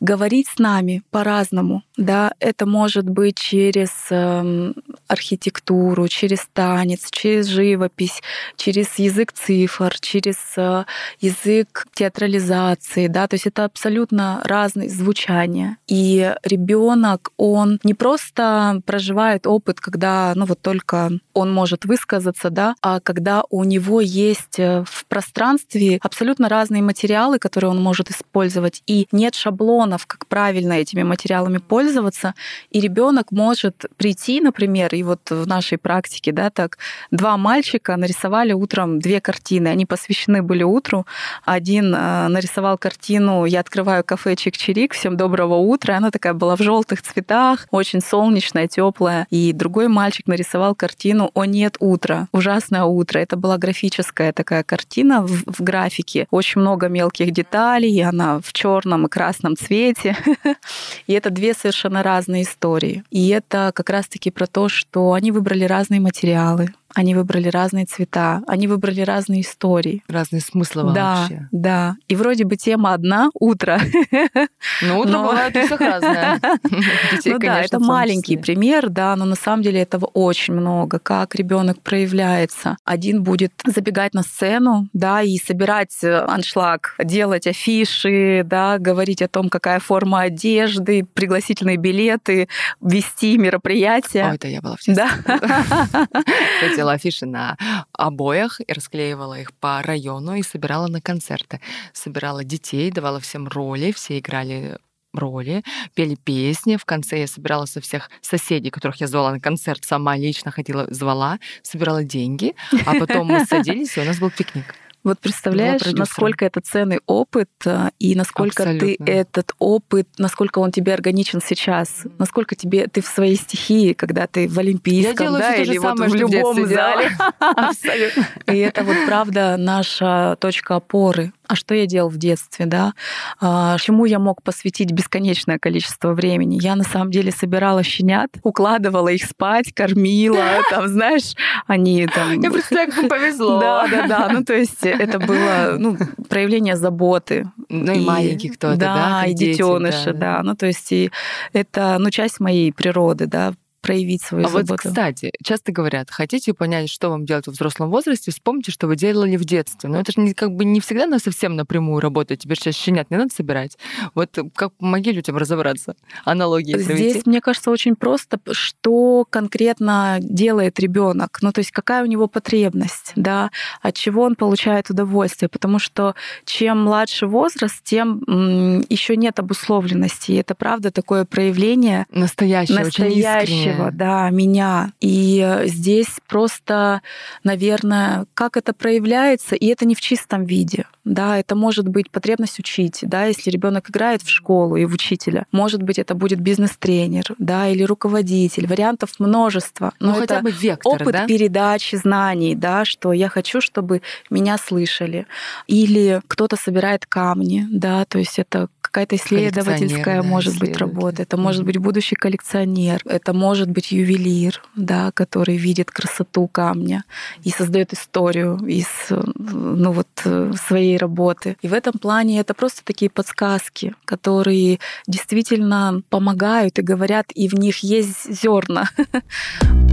говорить с нами по-разному. Да, это может быть через э, архитектуру, через танец, через живопись, через язык цифр, через э, язык театрализации. Да, то есть это абсолютно разные звучания. И ребенок, он не просто проживает опыт, когда, ну вот только он может высказаться, да, а когда у него есть э, в пространстве абсолютно разные материалы, которые он может использовать, и нет шаблонов, как правильно этими материалами пользоваться, и ребенок может прийти, например, и вот в нашей практике, да, так, два мальчика нарисовали утром две картины, они посвящены были утру, один э, нарисовал картину «Я открываю кафе Чик-Чирик, всем доброго утра», она такая была в желтых цветах, очень солнечная, теплая, и другой мальчик нарисовал картину «О нет, утро», ужасное утро, это была графическая такая картина в, в графике, графике. Очень много мелких деталей, она в черном и красном цвете. И это две совершенно разные истории. И это как раз-таки про то, что они выбрали разные материалы, они выбрали разные цвета, они выбрали разные истории. Разные смыслы да, вообще. Да, И вроде бы тема одна — утро. Ну, утро но... бывает у всех разное. Детей, ну да, это маленький пример, да, но на самом деле этого очень много. Как ребенок проявляется. Один будет забегать на сцену, да, и собирать э, аншлаг, делать афиши, да, говорить о том, какая форма одежды, пригласительные билеты, вести мероприятия. Ой, это я была в Да висела афиши на обоях и расклеивала их по району и собирала на концерты. Собирала детей, давала всем роли, все играли роли, пели песни. В конце я собирала со всех соседей, которых я звала на концерт, сама лично ходила, звала, собирала деньги, а потом мы садились, и у нас был пикник. Вот представляешь, насколько это ценный опыт а, и насколько Абсолютно. ты этот опыт, насколько он тебе органичен сейчас, насколько тебе ты в своей стихии, когда ты в Олимпийском, Я делаю да, или вот самое, в любом зале. Абсолютно. И это вот правда наша точка опоры а что я делал в детстве, да, а, чему я мог посвятить бесконечное количество времени. Я на самом деле собирала щенят, укладывала их спать, кормила, там, знаешь, они там... Я представляю, как повезло. Да, да, да, ну то есть это было ну, проявление заботы. Ну и, и маленьких кто-то, да? Да, и детеныши, да, да. Ну то есть и это, ну, часть моей природы, да, проявить свою а заботу. вот, кстати, часто говорят, хотите понять, что вам делать в взрослом возрасте, вспомните, что вы делали в детстве. Но это же не, как бы не всегда на совсем напрямую работает. Тебе сейчас щенят не надо собирать. Вот как помоги людям разобраться, аналогии Здесь, провести. мне кажется, очень просто, что конкретно делает ребенок, ну то есть какая у него потребность, да, от чего он получает удовольствие, потому что чем младше возраст, тем еще нет обусловленности. И это правда такое проявление настоящее, настоящего будущего, да, меня. И здесь просто, наверное, как это проявляется, и это не в чистом виде. Да, это может быть потребность учить, да, если ребенок играет в школу и в учителя. Может быть, это будет бизнес-тренер, да, или руководитель. Вариантов множество. Но ну, это хотя бы вектор, опыт да? передачи знаний, да, что я хочу, чтобы меня слышали. Или кто-то собирает камни, да, то есть это какая-то исследовательская, да, может быть, работа. Это может быть будущий коллекционер, это может быть ювелир, да, который видит красоту камня и создает историю из ну, вот, своей работы. И в этом плане это просто такие подсказки, которые действительно помогают и говорят, и в них есть зерна.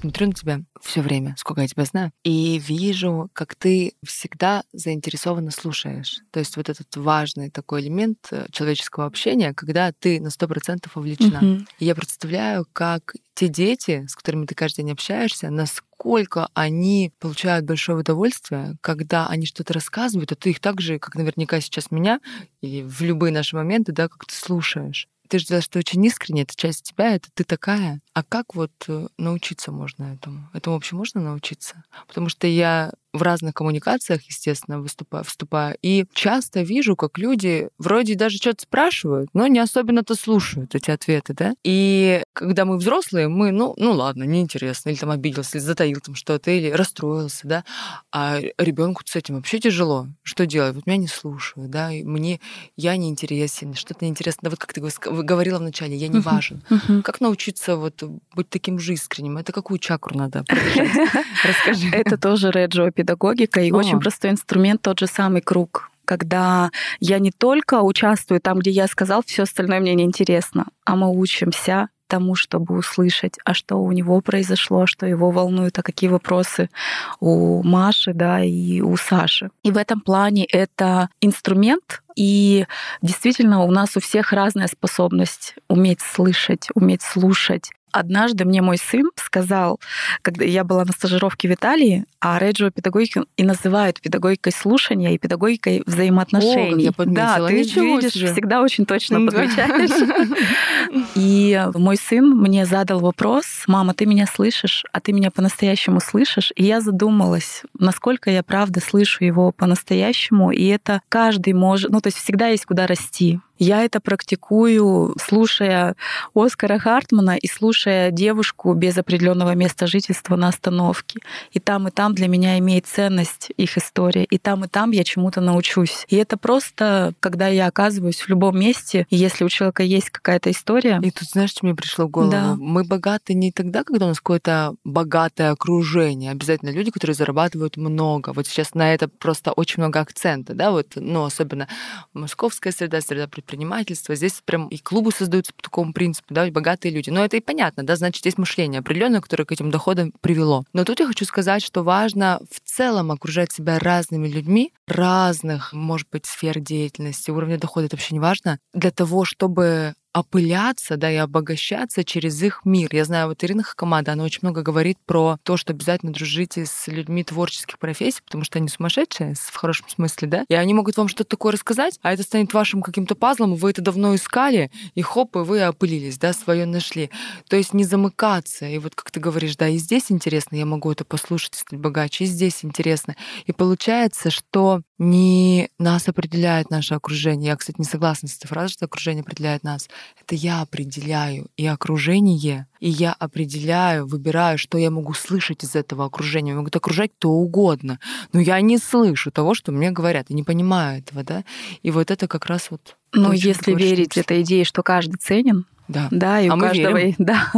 смотрю на тебя все время, сколько я тебя знаю, и вижу, как ты всегда заинтересованно слушаешь. То есть вот этот важный такой элемент э, человеческого общения, когда ты на сто процентов вовлечена. Mm-hmm. И я представляю, как те дети, с которыми ты каждый день общаешься, насколько они получают большое удовольствие, когда они что-то рассказывают, а ты их так же, как наверняка сейчас меня, или в любые наши моменты, да, как ты слушаешь ты же делаешь это очень искренне, это часть тебя, это ты такая. А как вот э, научиться можно этому? Этому вообще можно научиться? Потому что я в разных коммуникациях, естественно, выступаю, вступаю. И часто вижу, как люди вроде даже что-то спрашивают, но не особенно-то слушают эти ответы, да. И когда мы взрослые, мы, ну, ну ладно, неинтересно, или там обиделся, или затаил там что-то, или расстроился, да. А ребенку с этим вообще тяжело. Что делать? Вот меня не слушают, да, и мне я не интересен, что-то неинтересно. Да вот как ты говорила вначале, я не важен. Как научиться вот быть таким же искренним? Это какую чакру надо Расскажи. Это тоже Реджо педагогика и О. очень простой инструмент, тот же самый круг когда я не только участвую там, где я сказал, все остальное мне неинтересно, а мы учимся тому, чтобы услышать, а что у него произошло, что его волнует, а какие вопросы у Маши, да, и у Саши. И в этом плане это инструмент, и действительно у нас у всех разная способность уметь слышать, уметь слушать, Однажды мне мой сын сказал, когда я была на стажировке в Италии, а Реджио педагогику и называют педагогикой слушания и педагогикой взаимоотношений. О, я да, ты Ничего видишь, себе. всегда очень точно подмечаешь. И мой сын мне задал вопрос, мама, ты меня слышишь, а ты меня по-настоящему слышишь? И я задумалась, насколько я правда слышу его по-настоящему, и это каждый может, ну то есть всегда есть куда расти. Я это практикую, слушая Оскара Хартмана и слушая девушку без определенного места жительства на остановке. И там, и там для меня имеет ценность их история. И там, и там я чему-то научусь. И это просто, когда я оказываюсь в любом месте, и если у человека есть какая-то история. И тут, знаешь, что мне пришло в голову? Да. Мы богаты не тогда, когда у нас какое-то богатое окружение. Обязательно люди, которые зарабатывают много. Вот сейчас на это просто очень много акцента, да, вот, ну, особенно московская среда, среда предпринимательства предпринимательство. Здесь прям и клубы создаются по такому принципу, да, и богатые люди. Но это и понятно, да, значит, есть мышление определенное, которое к этим доходам привело. Но тут я хочу сказать, что важно в целом окружать себя разными людьми, разных, может быть, сфер деятельности, уровня дохода, это вообще не важно, для того, чтобы опыляться, да, и обогащаться через их мир. Я знаю, вот Ирина Хакамада, она очень много говорит про то, что обязательно дружите с людьми творческих профессий, потому что они сумасшедшие, в хорошем смысле, да, и они могут вам что-то такое рассказать, а это станет вашим каким-то пазлом, вы это давно искали, и хоп, и вы опылились, да, свое нашли. То есть не замыкаться, и вот как ты говоришь, да, и здесь интересно, я могу это послушать, стать богаче, и здесь интересно. И получается, что не нас определяет наше окружение. Я, кстати, не согласна с этой фразой, что окружение определяет нас. Это я определяю и окружение, и я определяю, выбираю, что я могу слышать из этого окружения. Я могу окружать то угодно, но я не слышу того, что мне говорят, и не понимаю этого, да. И вот это как раз вот но если верить этой идее, что каждый ценен, да. да, и а у каждого, верим. да,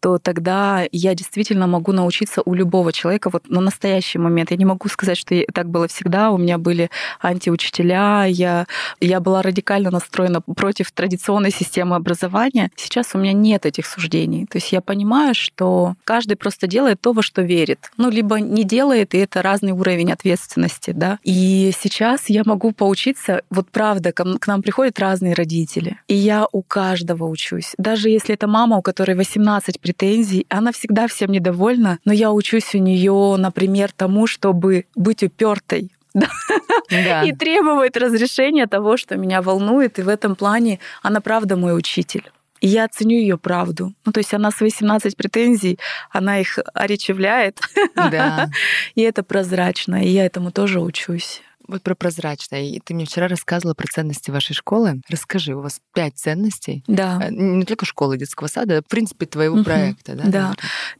то тогда я действительно могу научиться у любого человека вот на настоящий момент. Я не могу сказать, что так было всегда. У меня были антиучителя, я, я была радикально настроена против традиционной системы образования. Сейчас у меня нет этих суждений. То есть я понимаю, что каждый просто делает то, во что верит. Ну, либо не делает, и это разный уровень ответственности, да. И сейчас я могу поучиться, вот правда, к нам приходят разные родители, и я у каждого учусь учусь. Даже если это мама, у которой 18 претензий, она всегда всем недовольна, но я учусь у нее, например, тому, чтобы быть упертой, да. И требовать разрешения того, что меня волнует. И в этом плане она правда мой учитель. И я ценю ее правду. Ну, то есть она свои 17 претензий, она их оречевляет. Да. И это прозрачно, и я этому тоже учусь. Вот про прозрачное. И ты мне вчера рассказывала про ценности вашей школы. Расскажи, у вас пять ценностей. Да. Э, не только школы детского сада, а в принципе твоего угу. проекта, да? Да.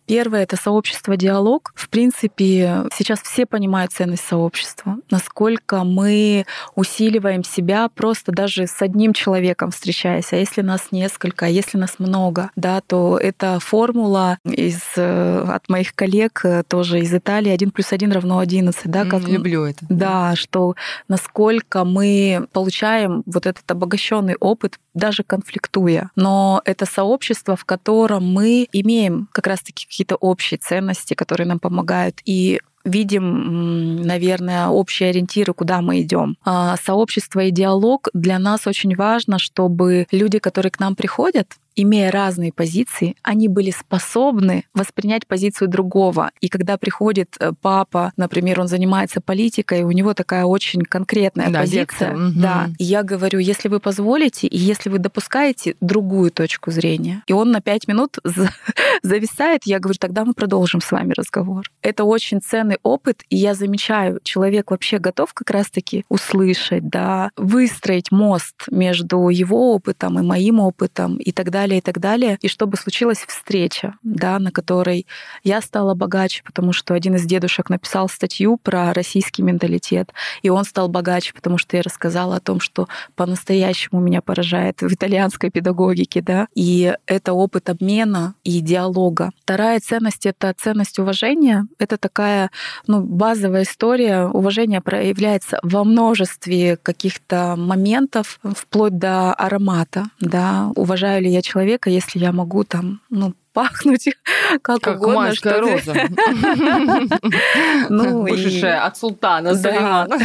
Первое это сообщество диалог. В принципе, сейчас все понимают ценность сообщества. Насколько мы усиливаем себя просто даже с одним человеком встречаясь. А если нас несколько, а если нас много, да, то это формула из, э, от моих коллег э, тоже из Италии. Один плюс один равно одиннадцать, да? Как... Люблю это. Да, что что насколько мы получаем вот этот обогащенный опыт, даже конфликтуя. Но это сообщество, в котором мы имеем как раз-таки какие-то общие ценности, которые нам помогают. И видим, наверное, общие ориентиры, куда мы идем. А сообщество и диалог для нас очень важно, чтобы люди, которые к нам приходят, имея разные позиции, они были способны воспринять позицию другого. И когда приходит э, папа, например, он занимается политикой, у него такая очень конкретная да, позиция. Угу. Да. И я говорю, если вы позволите, и если вы допускаете другую точку зрения, и он на пять минут зависает, я говорю, тогда мы продолжим с вами разговор. Это очень ценный опыт, и я замечаю, человек вообще готов как раз-таки услышать, да, выстроить мост между его опытом и моим опытом и так далее далее, и так далее. И чтобы случилась встреча, да, на которой я стала богаче, потому что один из дедушек написал статью про российский менталитет, и он стал богаче, потому что я рассказала о том, что по-настоящему меня поражает в итальянской педагогике, да, и это опыт обмена и диалога. Вторая ценность — это ценность уважения. Это такая ну, базовая история. Уважение проявляется во множестве каких-то моментов, вплоть до аромата. Да. Уважаю ли я человека, человека, если я могу там, ну, пахнуть как, как угодно. Майская роза. Ну, Вышедшая от султана Сулеймана.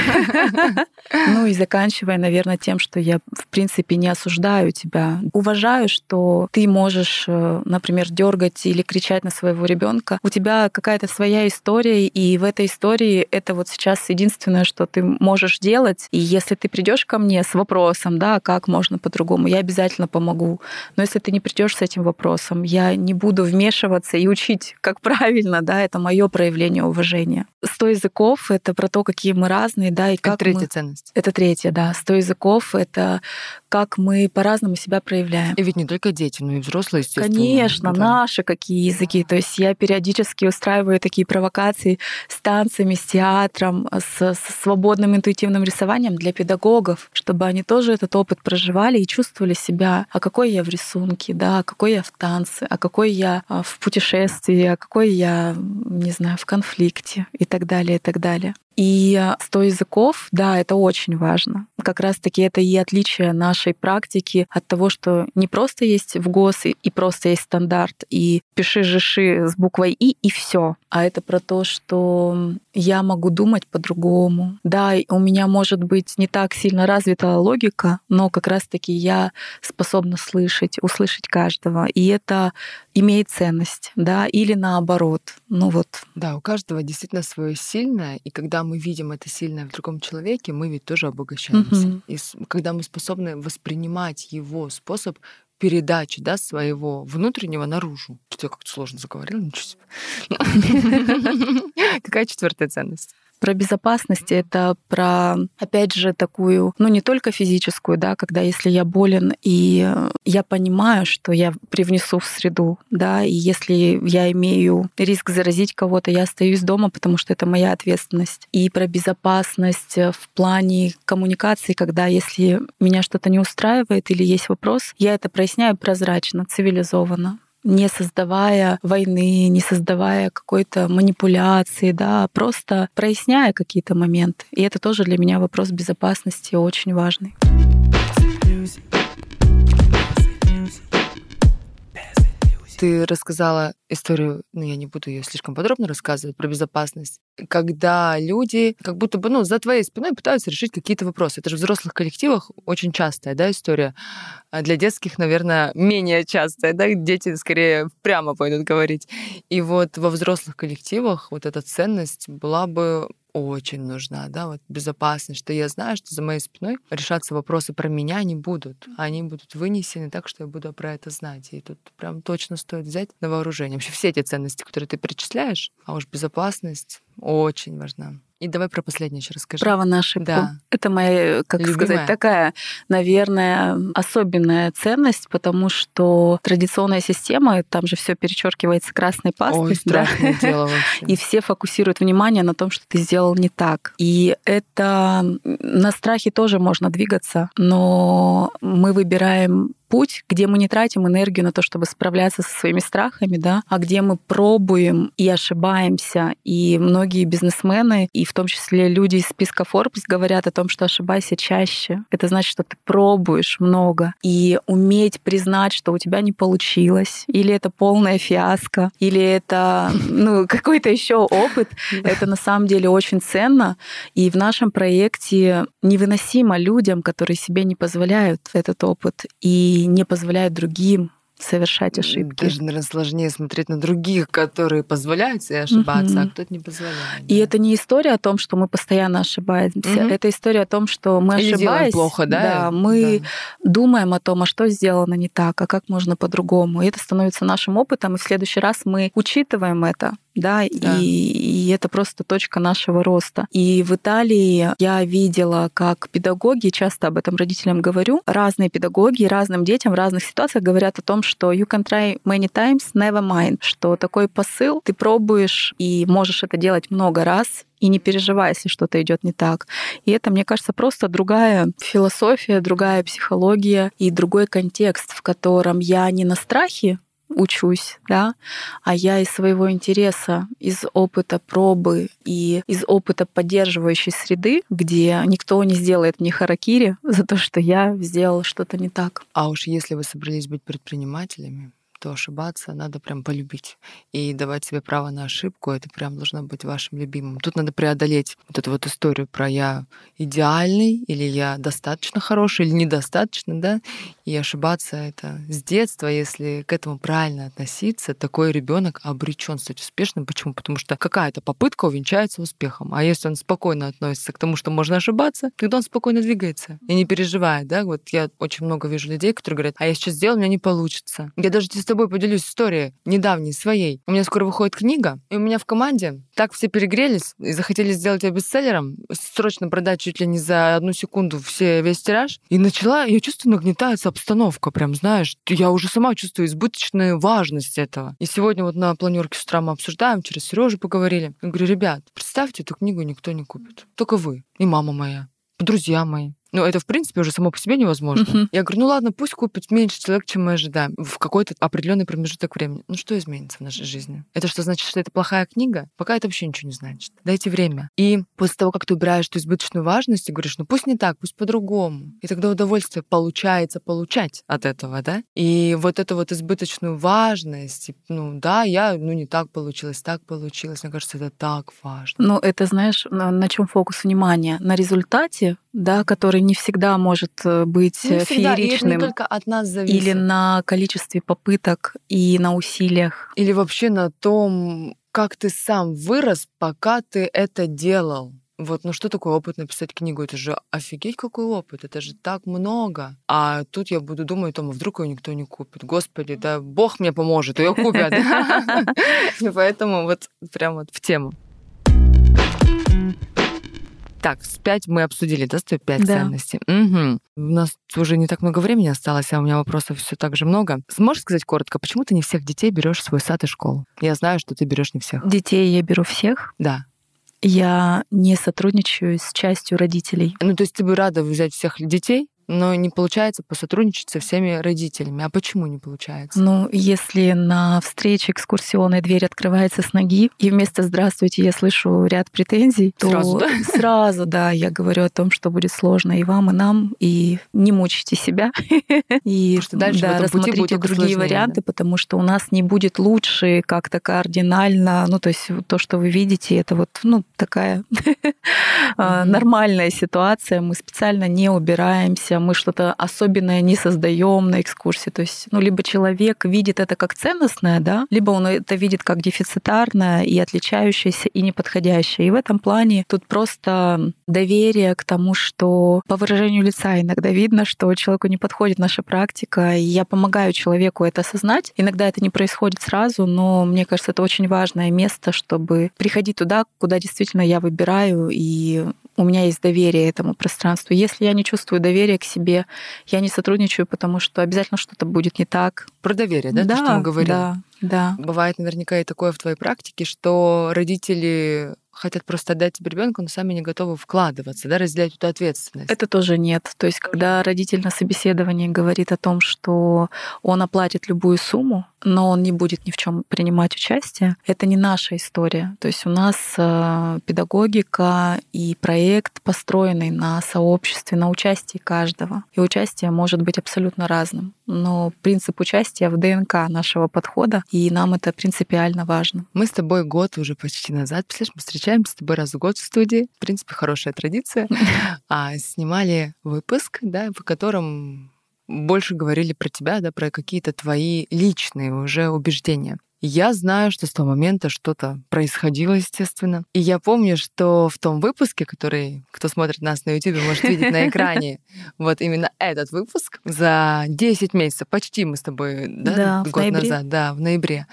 Ну и заканчивая, наверное, тем, что я, в принципе, не осуждаю тебя. Уважаю, что ты можешь, э, например, дергать или кричать на своего ребенка. У тебя какая-то своя история, и в этой истории это вот сейчас единственное, что ты можешь делать. И если ты придешь ко мне с вопросом, да, как можно по-другому, я обязательно помогу. Но если ты не придешь с этим вопросом, я не буду вмешиваться и учить, как правильно, да, это мое проявление уважения. Сто языков — это про то, какие мы разные, да, и как Это третья мы... ценность. Это третья, да. Сто языков — это как мы по-разному себя проявляем. И ведь не только дети, но и взрослые, естественно. Конечно, да. наши какие языки. То есть я периодически устраиваю такие провокации с танцами, с театром, с, с свободным интуитивным рисованием для педагогов, чтобы они тоже этот опыт проживали и чувствовали себя, а какой я в рисунке, да, а какой я в танце, а какой я а, в путешествии, а какой я, не знаю, в конфликте и так далее, и так далее. И 100 языков, да, это очень важно. Как раз-таки это и отличие нашей практики от того, что не просто есть в ГОС и просто есть стандарт, и пиши жиши с буквой И, и все. А это про то, что я могу думать по-другому. Да, у меня может быть не так сильно развита логика, но как раз-таки я способна слышать, услышать каждого. И это имеет ценность, да, или наоборот. Ну вот. Да, у каждого действительно свое сильное, и когда мы видим это сильное в другом человеке, мы ведь тоже обогащаемся. Угу. И когда мы способны воспринимать его способ передачи да, своего внутреннего наружу. Что я как-то сложно заговорила, ничего себе. Какая четвертая ценность? Про безопасность это про, опять же, такую, ну не только физическую, да, когда если я болен и я понимаю, что я привнесу в среду, да, и если я имею риск заразить кого-то, я остаюсь дома, потому что это моя ответственность. И про безопасность в плане коммуникации, когда если меня что-то не устраивает или есть вопрос, я это проясняю прозрачно, цивилизованно не создавая войны, не создавая какой-то манипуляции, да, просто проясняя какие-то моменты. И это тоже для меня вопрос безопасности очень важный. Ты рассказала историю, ну, я не буду ее слишком подробно рассказывать про безопасность, когда люди как будто бы, ну, за твоей спиной пытаются решить какие-то вопросы. Это же в взрослых коллективах очень частая, да, история. А для детских, наверное, менее частая, да, дети скорее прямо пойдут говорить. И вот во взрослых коллективах вот эта ценность была бы очень нужна, да, вот безопасность, что я знаю, что за моей спиной решаться вопросы про меня не будут. Они будут вынесены так, что я буду про это знать. И тут прям точно стоит взять на вооружение. Вообще все эти ценности, которые ты перечисляешь, а уж безопасность очень важна. И давай про последнее еще расскажи. Право на ошибку. Да. Это моя, как Любимая. сказать, такая, наверное, особенная ценность, потому что традиционная система, там же все перечеркивается красной пастой. Ой, да? дело вообще. И все фокусируют внимание на том, что ты сделал не так. И это на страхе тоже можно двигаться, но мы выбираем путь, где мы не тратим энергию на то, чтобы справляться со своими страхами, да, а где мы пробуем и ошибаемся. И многие бизнесмены, и в том числе люди из списка Forbes говорят о том, что ошибайся чаще. Это значит, что ты пробуешь много. И уметь признать, что у тебя не получилось, или это полная фиаско, или это ну, какой-то еще опыт, это на самом деле очень ценно. И в нашем проекте невыносимо людям, которые себе не позволяют этот опыт. И не позволяют другим совершать ошибки. Даже, наверное, сложнее смотреть на других, которые позволяют себе ошибаться, угу. а кто-то не позволяет. И да. это не история о том, что мы постоянно ошибаемся. Угу. Это история о том, что мы Или ошибаемся. плохо, да? Да, мы да. думаем о том, а что сделано не так, а как можно по-другому. И это становится нашим опытом, и в следующий раз мы учитываем это да, да. И, и это просто точка нашего роста. И в Италии я видела, как педагоги, часто об этом родителям говорю, разные педагоги разным детям в разных ситуациях говорят о том, что you can try many times, never mind, что такой посыл ты пробуешь и можешь это делать много раз, и не переживай, если что-то идет не так. И это, мне кажется, просто другая философия, другая психология и другой контекст, в котором я не на страхе учусь, да, а я из своего интереса, из опыта пробы и из опыта поддерживающей среды, где никто не сделает мне харакири за то, что я сделала что-то не так. А уж если вы собрались быть предпринимателями, то ошибаться надо прям полюбить. И давать себе право на ошибку, это прям должно быть вашим любимым. Тут надо преодолеть вот эту вот историю про я идеальный, или я достаточно хороший, или недостаточно, да, и ошибаться это с детства, если к этому правильно относиться, такой ребенок обречен стать успешным. Почему? Потому что какая-то попытка увенчается успехом. А если он спокойно относится к тому, что можно ошибаться, тогда он спокойно двигается и не переживает, да. Вот я очень много вижу людей, которые говорят, а я сейчас сделал, у меня не получится. Я даже тобой поделюсь историей недавней своей. У меня скоро выходит книга, и у меня в команде так все перегрелись и захотели сделать ее бестселлером, срочно продать чуть ли не за одну секунду все весь тираж. И начала, я чувствую, нагнетается обстановка, прям, знаешь, я уже сама чувствую избыточную важность этого. И сегодня вот на планерке с утра мы обсуждаем, через Сережу поговорили. Я говорю, ребят, представьте, эту книгу никто не купит. Только вы и мама моя, друзья мои. Ну, это, в принципе, уже само по себе невозможно. Uh-huh. Я говорю, ну ладно, пусть купит меньше человек, чем мы ожидаем, в какой-то определенный промежуток времени. Ну, что изменится в нашей жизни? Это что значит, что это плохая книга? Пока это вообще ничего не значит. Дайте время. И после того, как ты убираешь эту избыточную важность и говоришь, ну пусть не так, пусть по-другому. И тогда удовольствие получается получать от этого, да? И вот эту вот избыточную важность, ну да, я, ну не так получилось, так получилось. Мне кажется, это так важно. Ну, это, знаешь, на, на чем фокус внимания? На результате, да, который не всегда может э, быть не всегда. фееричным. Не только от нас зависит. Или на количестве попыток и на усилиях. Или вообще на том, как ты сам вырос, пока ты это делал. Вот, ну что такое опыт написать книгу? Это же офигеть какой опыт, это же так много. А тут я буду думать, Тома, вдруг ее никто не купит. Господи, да Бог мне поможет, ее купят. Поэтому вот прям вот в тему. Так, с пять мы обсудили, да, стоит пять да. ценностей? Угу. У нас уже не так много времени осталось, а у меня вопросов все так же много. Сможешь сказать коротко, почему ты не всех детей берешь в свой сад и школу? Я знаю, что ты берешь не всех. Детей я беру всех. Да. Я не сотрудничаю с частью родителей. Ну, то есть ты бы рада взять всех детей, но не получается посотрудничать со всеми родителями. А почему не получается? Ну, если на встрече экскурсионной дверь открывается с ноги, и вместо «здравствуйте» я слышу ряд претензий, то Сразу, да? сразу, да, я говорю о том, что будет сложно и вам, и нам, и не мучите себя. И что дальше да, рассмотрите другие варианты, потому что у нас не будет лучше как-то кардинально. Ну, то есть то, что вы видите, это вот, ну, такая нормальная ситуация. Мы специально не убираемся, мы что-то особенное не создаем на экскурсии. То есть, ну, либо человек видит это как ценностное, да, либо он это видит как дефицитарное и отличающееся и неподходящее. И в этом плане тут просто доверие к тому, что по выражению лица иногда видно, что человеку не подходит наша практика, и я помогаю человеку это осознать. Иногда это не происходит сразу, но мне кажется, это очень важное место, чтобы приходить туда, куда действительно я выбираю, и у меня есть доверие этому пространству. Если я не чувствую доверия к себе, я не сотрудничаю, потому что обязательно что-то будет не так. Про доверие, да, то, что мы говорили? Да, да. Бывает наверняка и такое в твоей практике, что родители хотят просто отдать тебе ребенка, но сами не готовы вкладываться, да, разделять эту ответственность. Это тоже нет. То есть, когда родитель на собеседовании говорит о том, что он оплатит любую сумму, но он не будет ни в чем принимать участие, это не наша история. То есть у нас э, педагогика и проект построенный на сообществе, на участии каждого. И участие может быть абсолютно разным. Но принцип участия в ДНК нашего подхода, и нам это принципиально важно. Мы с тобой год уже почти назад, представляешь, мы встречаемся с тобой раз в год в студии. В принципе, хорошая традиция. А снимали выпуск, да, в котором больше говорили про тебя, да, про какие-то твои личные уже убеждения. Я знаю, что с того момента что-то происходило, естественно. И я помню, что в том выпуске, который, кто смотрит нас на YouTube, может видеть на экране, вот именно этот выпуск, за 10 месяцев, почти мы с тобой, да, год назад, да, в ноябре,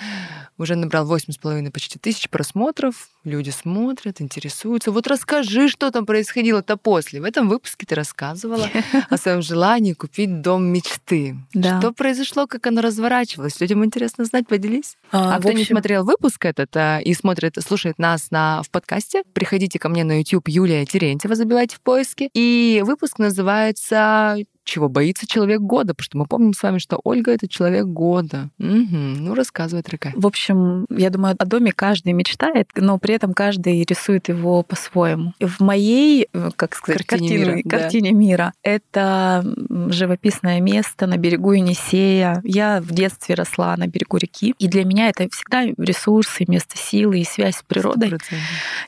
уже набрал 8,5 почти тысяч просмотров. Люди смотрят, интересуются. Вот расскажи, что там происходило-то после. В этом выпуске ты рассказывала о своем желании купить дом мечты. Да. Что произошло, как оно разворачивалось? Людям интересно знать, поделись. А, в кто не общем, смотрел выпуск этот а, и смотрит, слушает нас на, в подкасте, приходите ко мне на YouTube Юлия Терентьева, забивайте в поиске. И выпуск называется чего боится человек года, потому что мы помним с вами, что Ольга это человек года. Мгм. Ну, рассказывай, Трека. В общем, я думаю, о доме каждый мечтает, но при этом каждый рисует его по-своему. В моей, э, как сказать, Картине картине, мира, да. картине мира это живописное место на берегу Енисея. Я в детстве росла на берегу реки, и для меня это всегда ресурсы, место силы и связь с природой. 100%.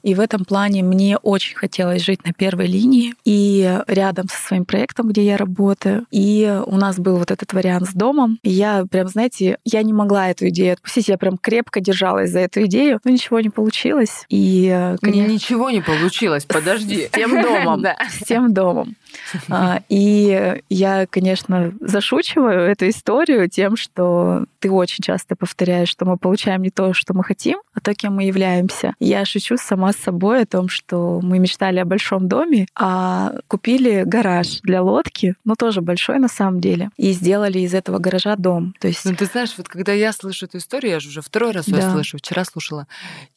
И в этом плане мне очень хотелось жить на первой линии и рядом со своим проектом, где я работаю. И у нас был вот этот вариант с домом. И я прям, знаете, я не могла эту идею отпустить. Я прям крепко держалась за эту идею, но ничего не получилось. И, э, конечно, Ничего не получилось, подожди. с тем домом. С тем домом. А, И я, конечно, зашучиваю эту историю тем, что ты очень часто повторяешь, что мы получаем не то, что мы хотим, а то, кем мы являемся. Я шучу сама с собой о том, что мы мечтали о большом доме, а купили гараж для лодки, ну тоже большой на самом деле, и сделали из этого гаража дом. То есть Ну, ты знаешь, вот когда я слышу эту историю, я же уже второй раз ее Да. слышу, вчера слушала,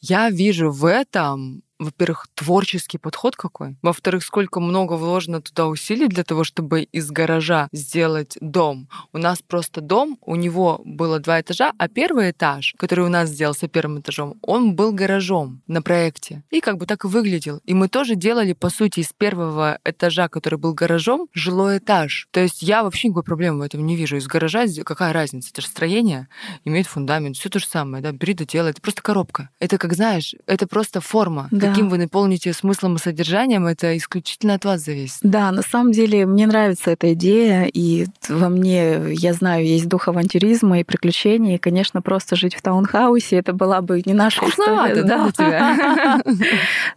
я вижу в этом во-первых, творческий подход какой. Во-вторых, сколько много вложено туда усилий для того, чтобы из гаража сделать дом. У нас просто дом, у него было два этажа, а первый этаж, который у нас сделался первым этажом, он был гаражом на проекте. И как бы так и выглядел. И мы тоже делали, по сути, из первого этажа, который был гаражом, жилой этаж. То есть я вообще никакой проблемы в этом не вижу. Из гаража какая разница? Это же строение, имеет фундамент, все то же самое, да, бери да делай. Это просто коробка. Это, как знаешь, это просто форма. Да. Каким вы наполните смыслом и содержанием, это исключительно от вас зависит. Да, на самом деле мне нравится эта идея, и во мне, я знаю, есть дух авантюризма и приключений, и, конечно, просто жить в таунхаусе, это была бы не наша Скучновато, история. да, для тебя?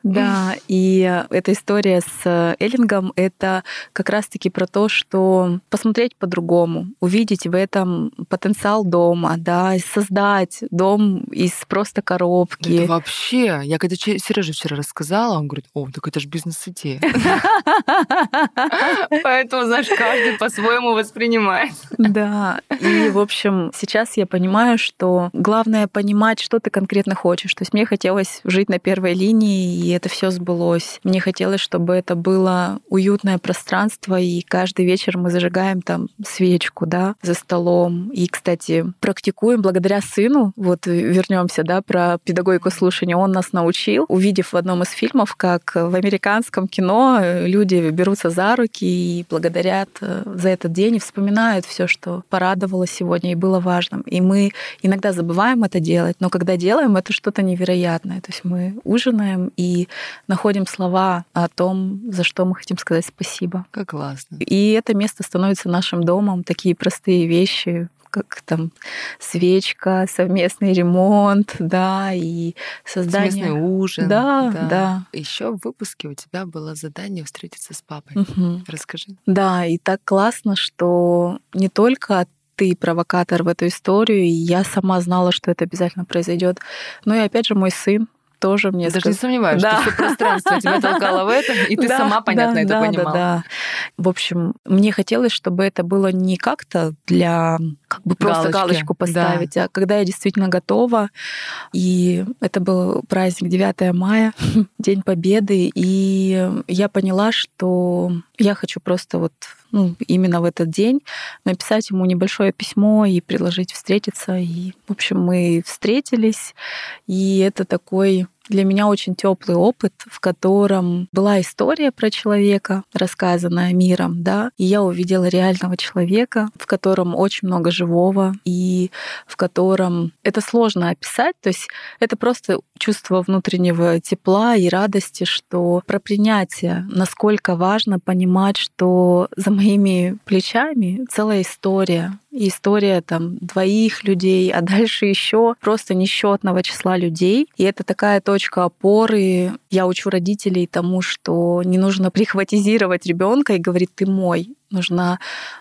Да, и эта история с Эллингом — это как раз-таки про то, что посмотреть по-другому, увидеть в этом потенциал дома, да, создать дом из просто коробки. Это вообще, я когда Сережа вчера рассказала, он говорит, о, так это же бизнес-идея. Поэтому, знаешь, каждый по-своему воспринимает. Да. И, в общем, сейчас я понимаю, что главное понимать, что ты конкретно хочешь. То есть мне хотелось жить на первой линии, и это все сбылось. Мне хотелось, чтобы это было уютное пространство, и каждый вечер мы зажигаем там свечку, да, за столом. И, кстати, практикуем благодаря сыну. Вот вернемся, да, про педагогику слушания. Он нас научил, увидев в одном из фильмов, как в американском кино люди берутся за руки и благодарят э, за этот день и вспоминают все, что порадовало сегодня и было важным. И мы иногда забываем это делать, но когда делаем, это что-то невероятное. То есть мы ужинаем и находим слова о том, за что мы хотим сказать спасибо. Как классно. И это место становится нашим домом. Такие простые вещи, как там свечка, совместный ремонт, да, и создание... Совместный ужин. Да, да. да. Еще в выпуске у тебя было задание встретиться с папой. Угу. Расскажи. Да, и так классно, что не только ты провокатор в эту историю, и я сама знала, что это обязательно произойдет. Но и опять же мой сын, тоже мне Даже сказ... не сомневаюсь, да. что все пространство тебя толкало в это, и ты да, сама, понятно, да, это да, понимала. Да, да. В общем, мне хотелось, чтобы это было не как-то для как бы просто Галочки. галочку поставить, да. а когда я действительно готова. И это был праздник 9 мая, День Победы, и я поняла, что я хочу просто вот ну, именно в этот день написать ему небольшое письмо и предложить встретиться. И, в общем, мы встретились, и это такой для меня очень теплый опыт, в котором была история про человека, рассказанная миром, да, и я увидела реального человека, в котором очень много живого, и в котором это сложно описать, то есть это просто чувство внутреннего тепла и радости, что про принятие, насколько важно понимать, что за моими плечами целая история, история там двоих людей, а дальше еще просто несчетного числа людей. И это такая точка опоры. Я учу родителей тому, что не нужно прихватизировать ребенка и говорить, ты мой. Нужно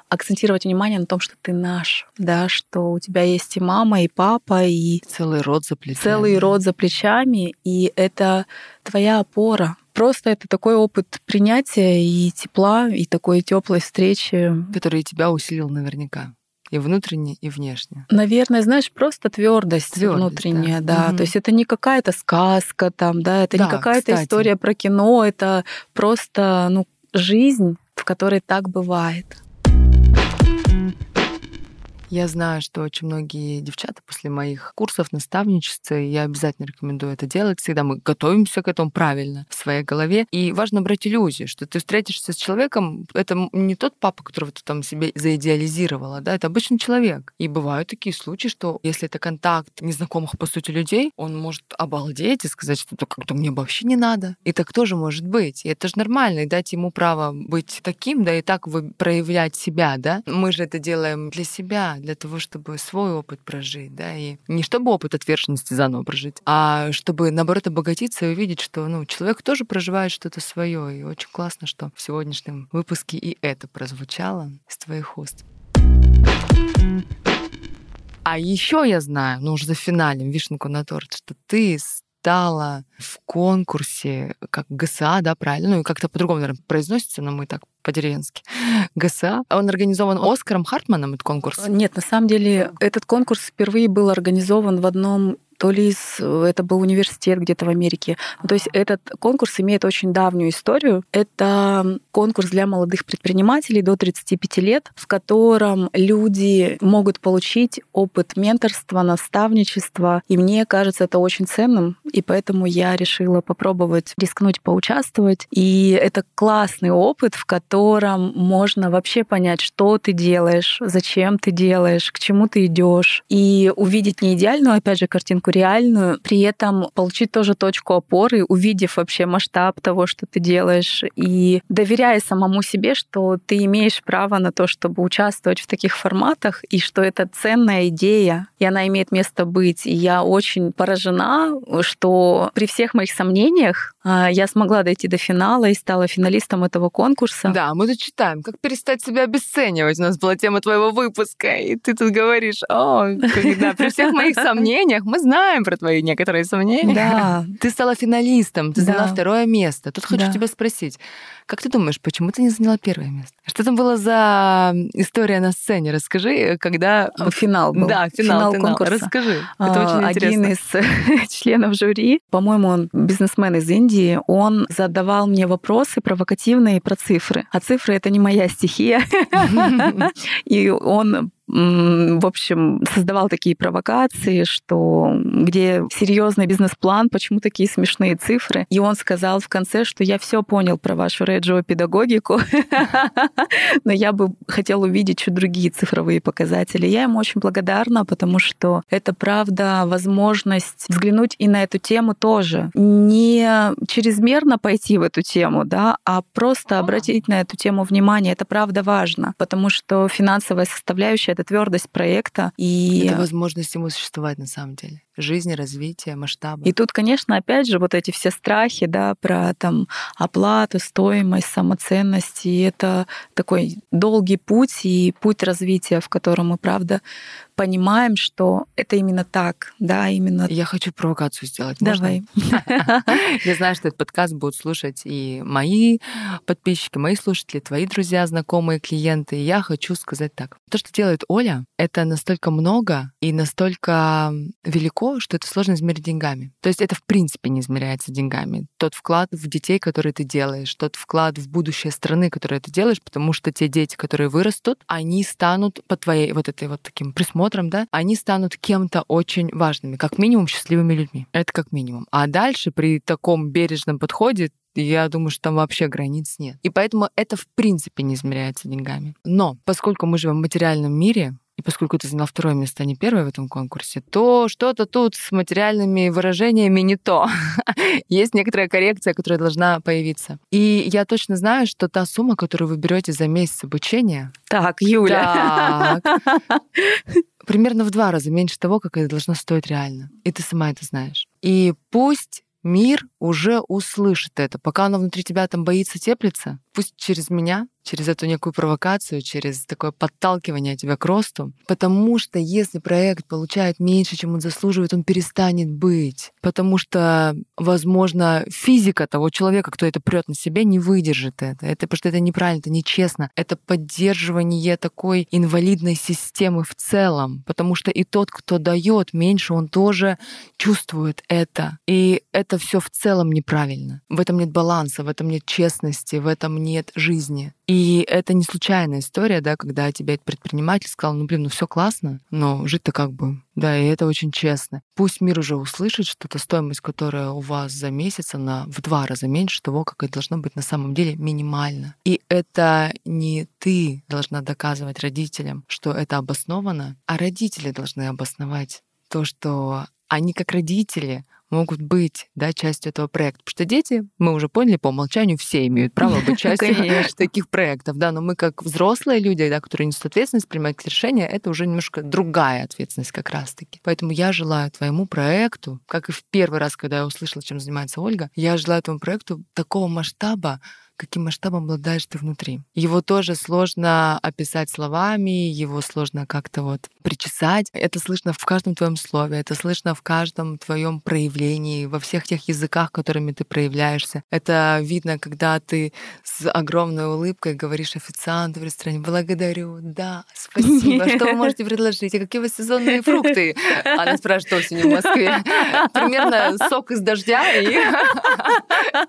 акцентировать внимание на том, что ты наш, да, что у тебя есть и мама, и папа, и целый род за плечами. Целый род за плечами, и это твоя опора. Просто это такой опыт принятия и тепла, и такой теплой встречи. Который тебя усилил наверняка. И внутренне, и внешне. Наверное, знаешь, просто твердость, твердость внутренняя, да. да. Угу. То есть это не какая-то сказка там, да, это да, не какая-то кстати. история про кино, это просто, ну, жизнь, в которой так бывает. Я знаю, что очень многие девчата после моих курсов наставничества, я обязательно рекомендую это делать. Всегда мы готовимся к этому правильно в своей голове. И важно брать иллюзию, что ты встретишься с человеком, это не тот папа, которого ты там себе заидеализировала, да, это обычный человек. И бывают такие случаи, что если это контакт незнакомых, по сути, людей, он может обалдеть и сказать, что это как-то мне вообще не надо. И так тоже может быть. И это же нормально, и дать ему право быть таким, да, и так проявлять себя, да. Мы же это делаем для себя, для того, чтобы свой опыт прожить, да, и не чтобы опыт ответственности заново прожить, а чтобы, наоборот, обогатиться и увидеть, что, ну, человек тоже проживает что-то свое, и очень классно, что в сегодняшнем выпуске и это прозвучало из твоих уст. А еще я знаю, ну уже за финалем, вишенку на торт, что ты стала в конкурсе, как ГСА, да, правильно? Ну и как-то по-другому, наверное, произносится, но мы так по-деревенски. ГСА. Он организован Оскаром Хартманом, этот конкурс? Нет, на самом деле этот конкурс впервые был организован в одном то ли из, это был университет где-то в Америке. То есть этот конкурс имеет очень давнюю историю. Это конкурс для молодых предпринимателей до 35 лет, в котором люди могут получить опыт менторства, наставничества. И мне кажется это очень ценным, и поэтому я решила попробовать рискнуть поучаствовать. И это классный опыт, в котором можно вообще понять, что ты делаешь, зачем ты делаешь, к чему ты идешь, и увидеть не идеальную, опять же, картинку картинку реальную, при этом получить тоже точку опоры, увидев вообще масштаб того, что ты делаешь, и доверяя самому себе, что ты имеешь право на то, чтобы участвовать в таких форматах, и что это ценная идея, и она имеет место быть. И я очень поражена, что при всех моих сомнениях а, я смогла дойти до финала и стала финалистом этого конкурса. Да, мы тут читаем, как перестать себя обесценивать. У нас была тема твоего выпуска, и ты тут говоришь, о, когда при всех моих сомнениях мы знаем, знаем про твои некоторые сомнения. Да. Ты стала финалистом, ты заняла Да. второе место. Тут хочу Да. тебя спросить, как ты думаешь, почему ты не заняла первое место? Что там было за история на сцене? Расскажи, когда... вот- Финал был. Да, финал, финал. конкурса. Расскажи. Это очень А, Один интересно. из членов жюри, по-моему, он бизнесмен из Индии, он задавал мне вопросы провокативные про цифры. А цифры — это не моя стихия. И он в общем, создавал такие провокации, что где серьезный бизнес-план, почему такие смешные цифры. И он сказал в конце, что я все понял про вашу реджио педагогику, но я бы хотел увидеть чуть другие цифровые показатели. Я ему очень благодарна, потому что это правда возможность взглянуть и на эту тему тоже. Не чрезмерно пойти в эту тему, да, а просто обратить на эту тему внимание. Это правда важно, потому что финансовая составляющая — это твердость проекта. И... Это возможность ему существовать на самом деле. Жизнь, развитие, масштабы. И тут, конечно, опять же, вот эти все страхи, да, про там оплату, стоимость, самоценность, и это такой долгий путь и путь развития, в котором мы, правда, понимаем, что это именно так, да, именно. Я хочу провокацию сделать. Давай. Я знаю, что этот подкаст будут слушать и мои подписчики, мои слушатели, твои друзья, знакомые, клиенты. И я хочу сказать так. То, что делает Оля, это настолько много и настолько велико, что это сложно измерить деньгами. То есть это в принципе не измеряется деньгами. Тот вклад в детей, который ты делаешь, тот вклад в будущее страны, который ты делаешь, потому что те дети, которые вырастут, они станут по твоей вот этой вот таким присмотром, да, они станут кем-то очень важными, как минимум счастливыми людьми. Это как минимум. А дальше при таком бережном подходе я думаю, что там вообще границ нет. И поэтому это в принципе не измеряется деньгами. Но поскольку мы живем в материальном мире, и поскольку ты заняла второе место, а не первое в этом конкурсе, то что-то тут с материальными выражениями не то. Есть некоторая коррекция, которая должна появиться. И я точно знаю, что та сумма, которую вы берете за месяц обучения, Так, Юля. так, примерно в два раза меньше того, как это должно стоить реально. И ты сама это знаешь. И пусть мир уже услышит это. Пока оно внутри тебя там боится теплиться, пусть через меня, через эту некую провокацию, через такое подталкивание тебя к росту. Потому что если проект получает меньше, чем он заслуживает, он перестанет быть. Потому что, возможно, физика того человека, кто это прет на себе, не выдержит это. Это потому что это неправильно, это нечестно. Это поддерживание такой инвалидной системы в целом. Потому что и тот, кто дает меньше, он тоже чувствует это. И это все в целом неправильно. В этом нет баланса, в этом нет честности, в этом нет жизни. И это не случайная история, да, когда тебе предприниматель сказал, ну блин, ну все классно, но жить-то как бы, да, и это очень честно. Пусть мир уже услышит, что это стоимость, которая у вас за месяц, она в два раза меньше того, как это должно быть на самом деле минимально. И это не ты должна доказывать родителям, что это обосновано, а родители должны обосновать то, что они как родители могут быть да, частью этого проекта. Потому что дети, мы уже поняли, по умолчанию все имеют право быть частью таких проектов. Да, но мы как взрослые люди, да, которые несут ответственность, принимают решения, это уже немножко другая ответственность как раз-таки. Поэтому я желаю твоему проекту, как и в первый раз, когда я услышала, чем занимается Ольга, я желаю этому проекту такого масштаба, каким масштабом обладаешь ты внутри. Его тоже сложно описать словами, его сложно как-то вот причесать. Это слышно в каждом твоем слове, это слышно в каждом твоем проявлении, во всех тех языках, которыми ты проявляешься. Это видно, когда ты с огромной улыбкой говоришь официанту в ресторане «Благодарю, да, спасибо, что вы можете предложить, а какие у вас сезонные фрукты?» Она спрашивает осенью в Москве. Примерно сок из дождя и,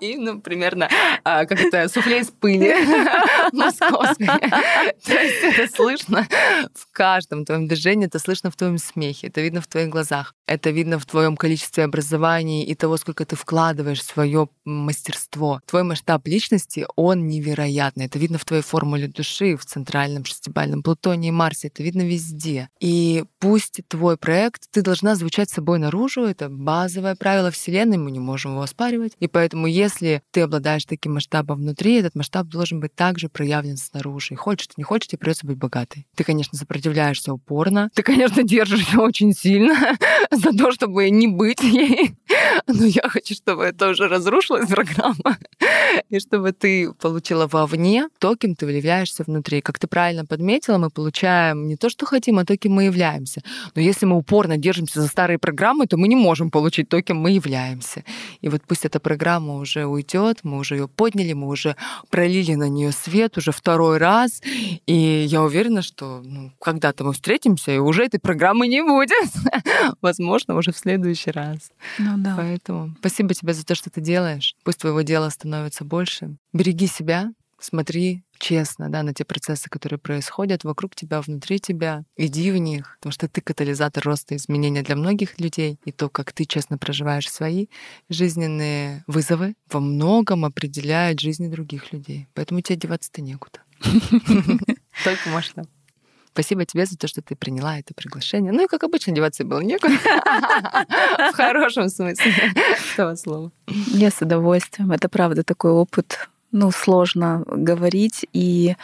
и ну, примерно а, как это, суфле из пыли московской. То есть это слышно в каждом твоем движении, это слышно в твоем смехе, это видно в твоих глазах, это видно в твоем количестве образований и того, сколько ты вкладываешь в свое мастерство. Твой масштаб личности, он невероятный. Это видно в твоей формуле души, в центральном шестибальном Плутоне и Марсе, это видно везде. И пусть твой проект, ты должна звучать собой наружу, это базовое правило Вселенной, мы не можем его оспаривать. И поэтому, если ты обладаешь таким масштабом внутри, этот масштаб должен быть также проявлен снаружи. Хочешь ты, не хочешь, тебе придется быть богатой. Ты, конечно, сопротивляешься упорно. Ты, конечно, держишься очень сильно за то, чтобы не быть ей. Но я хочу, чтобы это уже разрушилась программа. И чтобы ты получила вовне то, кем ты являешься внутри. Как ты правильно подметила, мы получаем не то, что хотим, а то, кем мы являемся. Но если мы упорно держимся за старые программы, то мы не можем получить то, кем мы являемся. И вот пусть эта программа уже уйдет, мы уже ее подняли, мы уже пролили на нее свет уже второй раз. И я уверена, что ну, когда-то мы встретимся, и уже этой программы не будет. Возможно, уже в следующий раз. Ну да. Поэтому спасибо тебе за то, что ты делаешь. Пусть твоего дела становится больше. Береги себя, смотри честно да, на те процессы, которые происходят вокруг тебя, внутри тебя. Иди в них, потому что ты катализатор роста и изменения для многих людей. И то, как ты честно проживаешь свои жизненные вызовы, во многом определяет жизни других людей. Поэтому тебе деваться-то некуда. Только можешь там. Спасибо тебе за то, что ты приняла это приглашение. Ну и, как обычно, деваться было некуда. В хорошем смысле этого слова. Я с удовольствием. Это правда такой опыт ну, сложно говорить. И,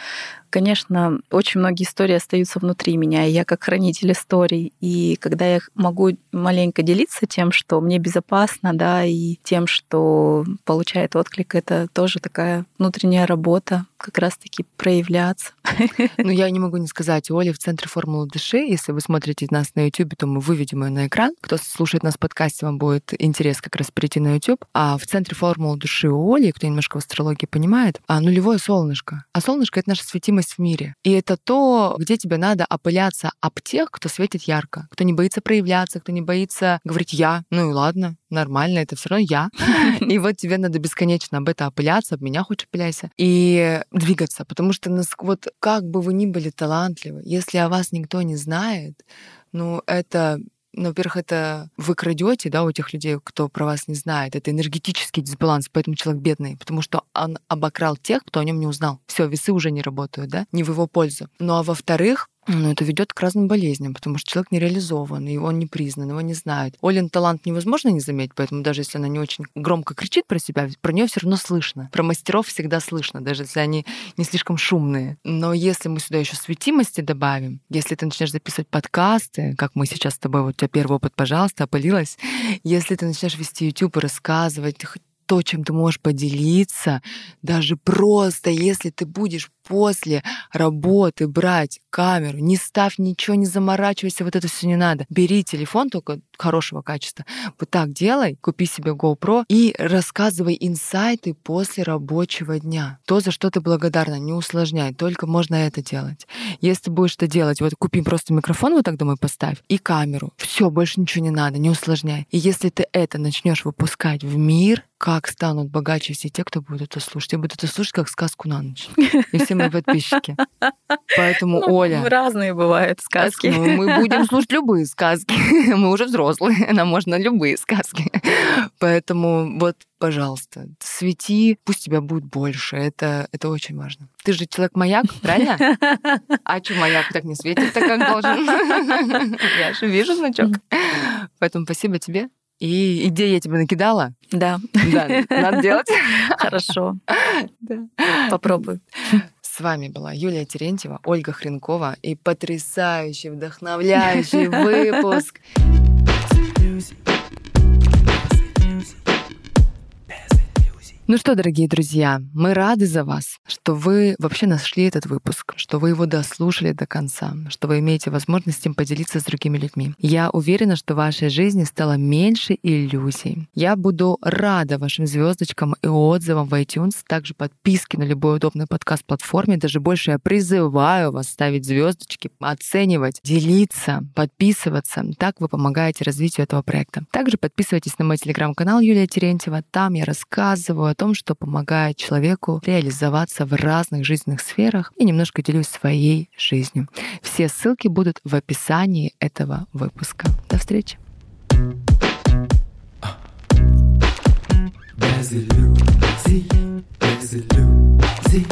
конечно, очень многие истории остаются внутри меня. И я как хранитель историй. И когда я могу маленько делиться тем, что мне безопасно, да, и тем, что получает отклик, это тоже такая внутренняя работа, как раз-таки проявляться. Ну, я не могу не сказать, Оля в Центре формулы души, если вы смотрите нас на YouTube, то мы выведем ее на экран. Кто слушает нас в подкасте, вам будет интерес как раз перейти на YouTube. А в Центре формулы души у Оли, кто немножко в астрологии понимает, а нулевое солнышко. А солнышко — это наша светимость в мире. И это то, где тебе надо опыляться об тех, кто светит ярко, кто не боится проявляться, кто не боится говорить «я». Ну и ладно, нормально, это все равно я. И вот тебе надо бесконечно об этом опыляться, об меня хоть опыляйся, и двигаться, потому что вот как бы вы ни были талантливы, если о вас никто не знает, ну это ну, во-первых, это вы крадете, да, у тех людей, кто про вас не знает. Это энергетический дисбаланс, поэтому человек бедный, потому что он обокрал тех, кто о нем не узнал. Все, весы уже не работают, да, не в его пользу. Ну а во-вторых, но это ведет к разным болезням, потому что человек не реализован, и он не признан, его не знают. Олин талант невозможно не заметить, поэтому даже если она не очень громко кричит про себя, про нее все равно слышно. Про мастеров всегда слышно, даже если они не слишком шумные. Но если мы сюда еще светимости добавим, если ты начнешь записывать подкасты, как мы сейчас с тобой, вот у тебя первый опыт, пожалуйста, опылилась, если ты начнешь вести YouTube и рассказывать, то, чем ты можешь поделиться, даже просто, если ты будешь после работы брать камеру, не ставь ничего, не заморачивайся, вот это все не надо. Бери телефон только хорошего качества. Вот так делай, купи себе GoPro и рассказывай инсайты после рабочего дня. То, за что ты благодарна, не усложняй, только можно это делать. Если будешь это делать, вот купи просто микрофон вот так домой поставь и камеру. Все, больше ничего не надо, не усложняй. И если ты это начнешь выпускать в мир, как станут богаче все те, кто будет это слушать. И будут это слушать как сказку на ночь. И все мои подписчики. Поэтому, ну, Оля... Разные бывают сказки. Ну, мы будем слушать любые сказки. Мы уже взрослые, нам можно любые сказки. Поэтому вот, пожалуйста, свети, пусть тебя будет больше. Это, это очень важно. Ты же человек-маяк, правильно? А что маяк так не светит, так как должен? Я же вижу значок. Поэтому спасибо тебе. И идеи я тебе накидала? Да. Да, надо делать. Хорошо. Да. Попробую. С вами была Юлия Терентьева, Ольга Хренкова и потрясающий, вдохновляющий выпуск. Ну что, дорогие друзья, мы рады за вас, что вы вообще нашли этот выпуск, что вы его дослушали до конца, что вы имеете возможность им поделиться с другими людьми. Я уверена, что в вашей жизни стало меньше иллюзий. Я буду рада вашим звездочкам и отзывам в iTunes, также подписки на любой удобной подкаст-платформе. Даже больше я призываю вас ставить звездочки, оценивать, делиться, подписываться. Так вы помогаете развитию этого проекта. Также подписывайтесь на мой телеграм-канал Юлия Терентьева. Там я рассказываю о том, что помогает человеку реализоваться в разных жизненных сферах и немножко делюсь своей жизнью. Все ссылки будут в описании этого выпуска. До встречи! Без иллюзий, без иллюзий,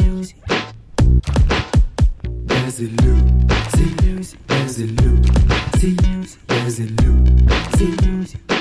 без иллюзий.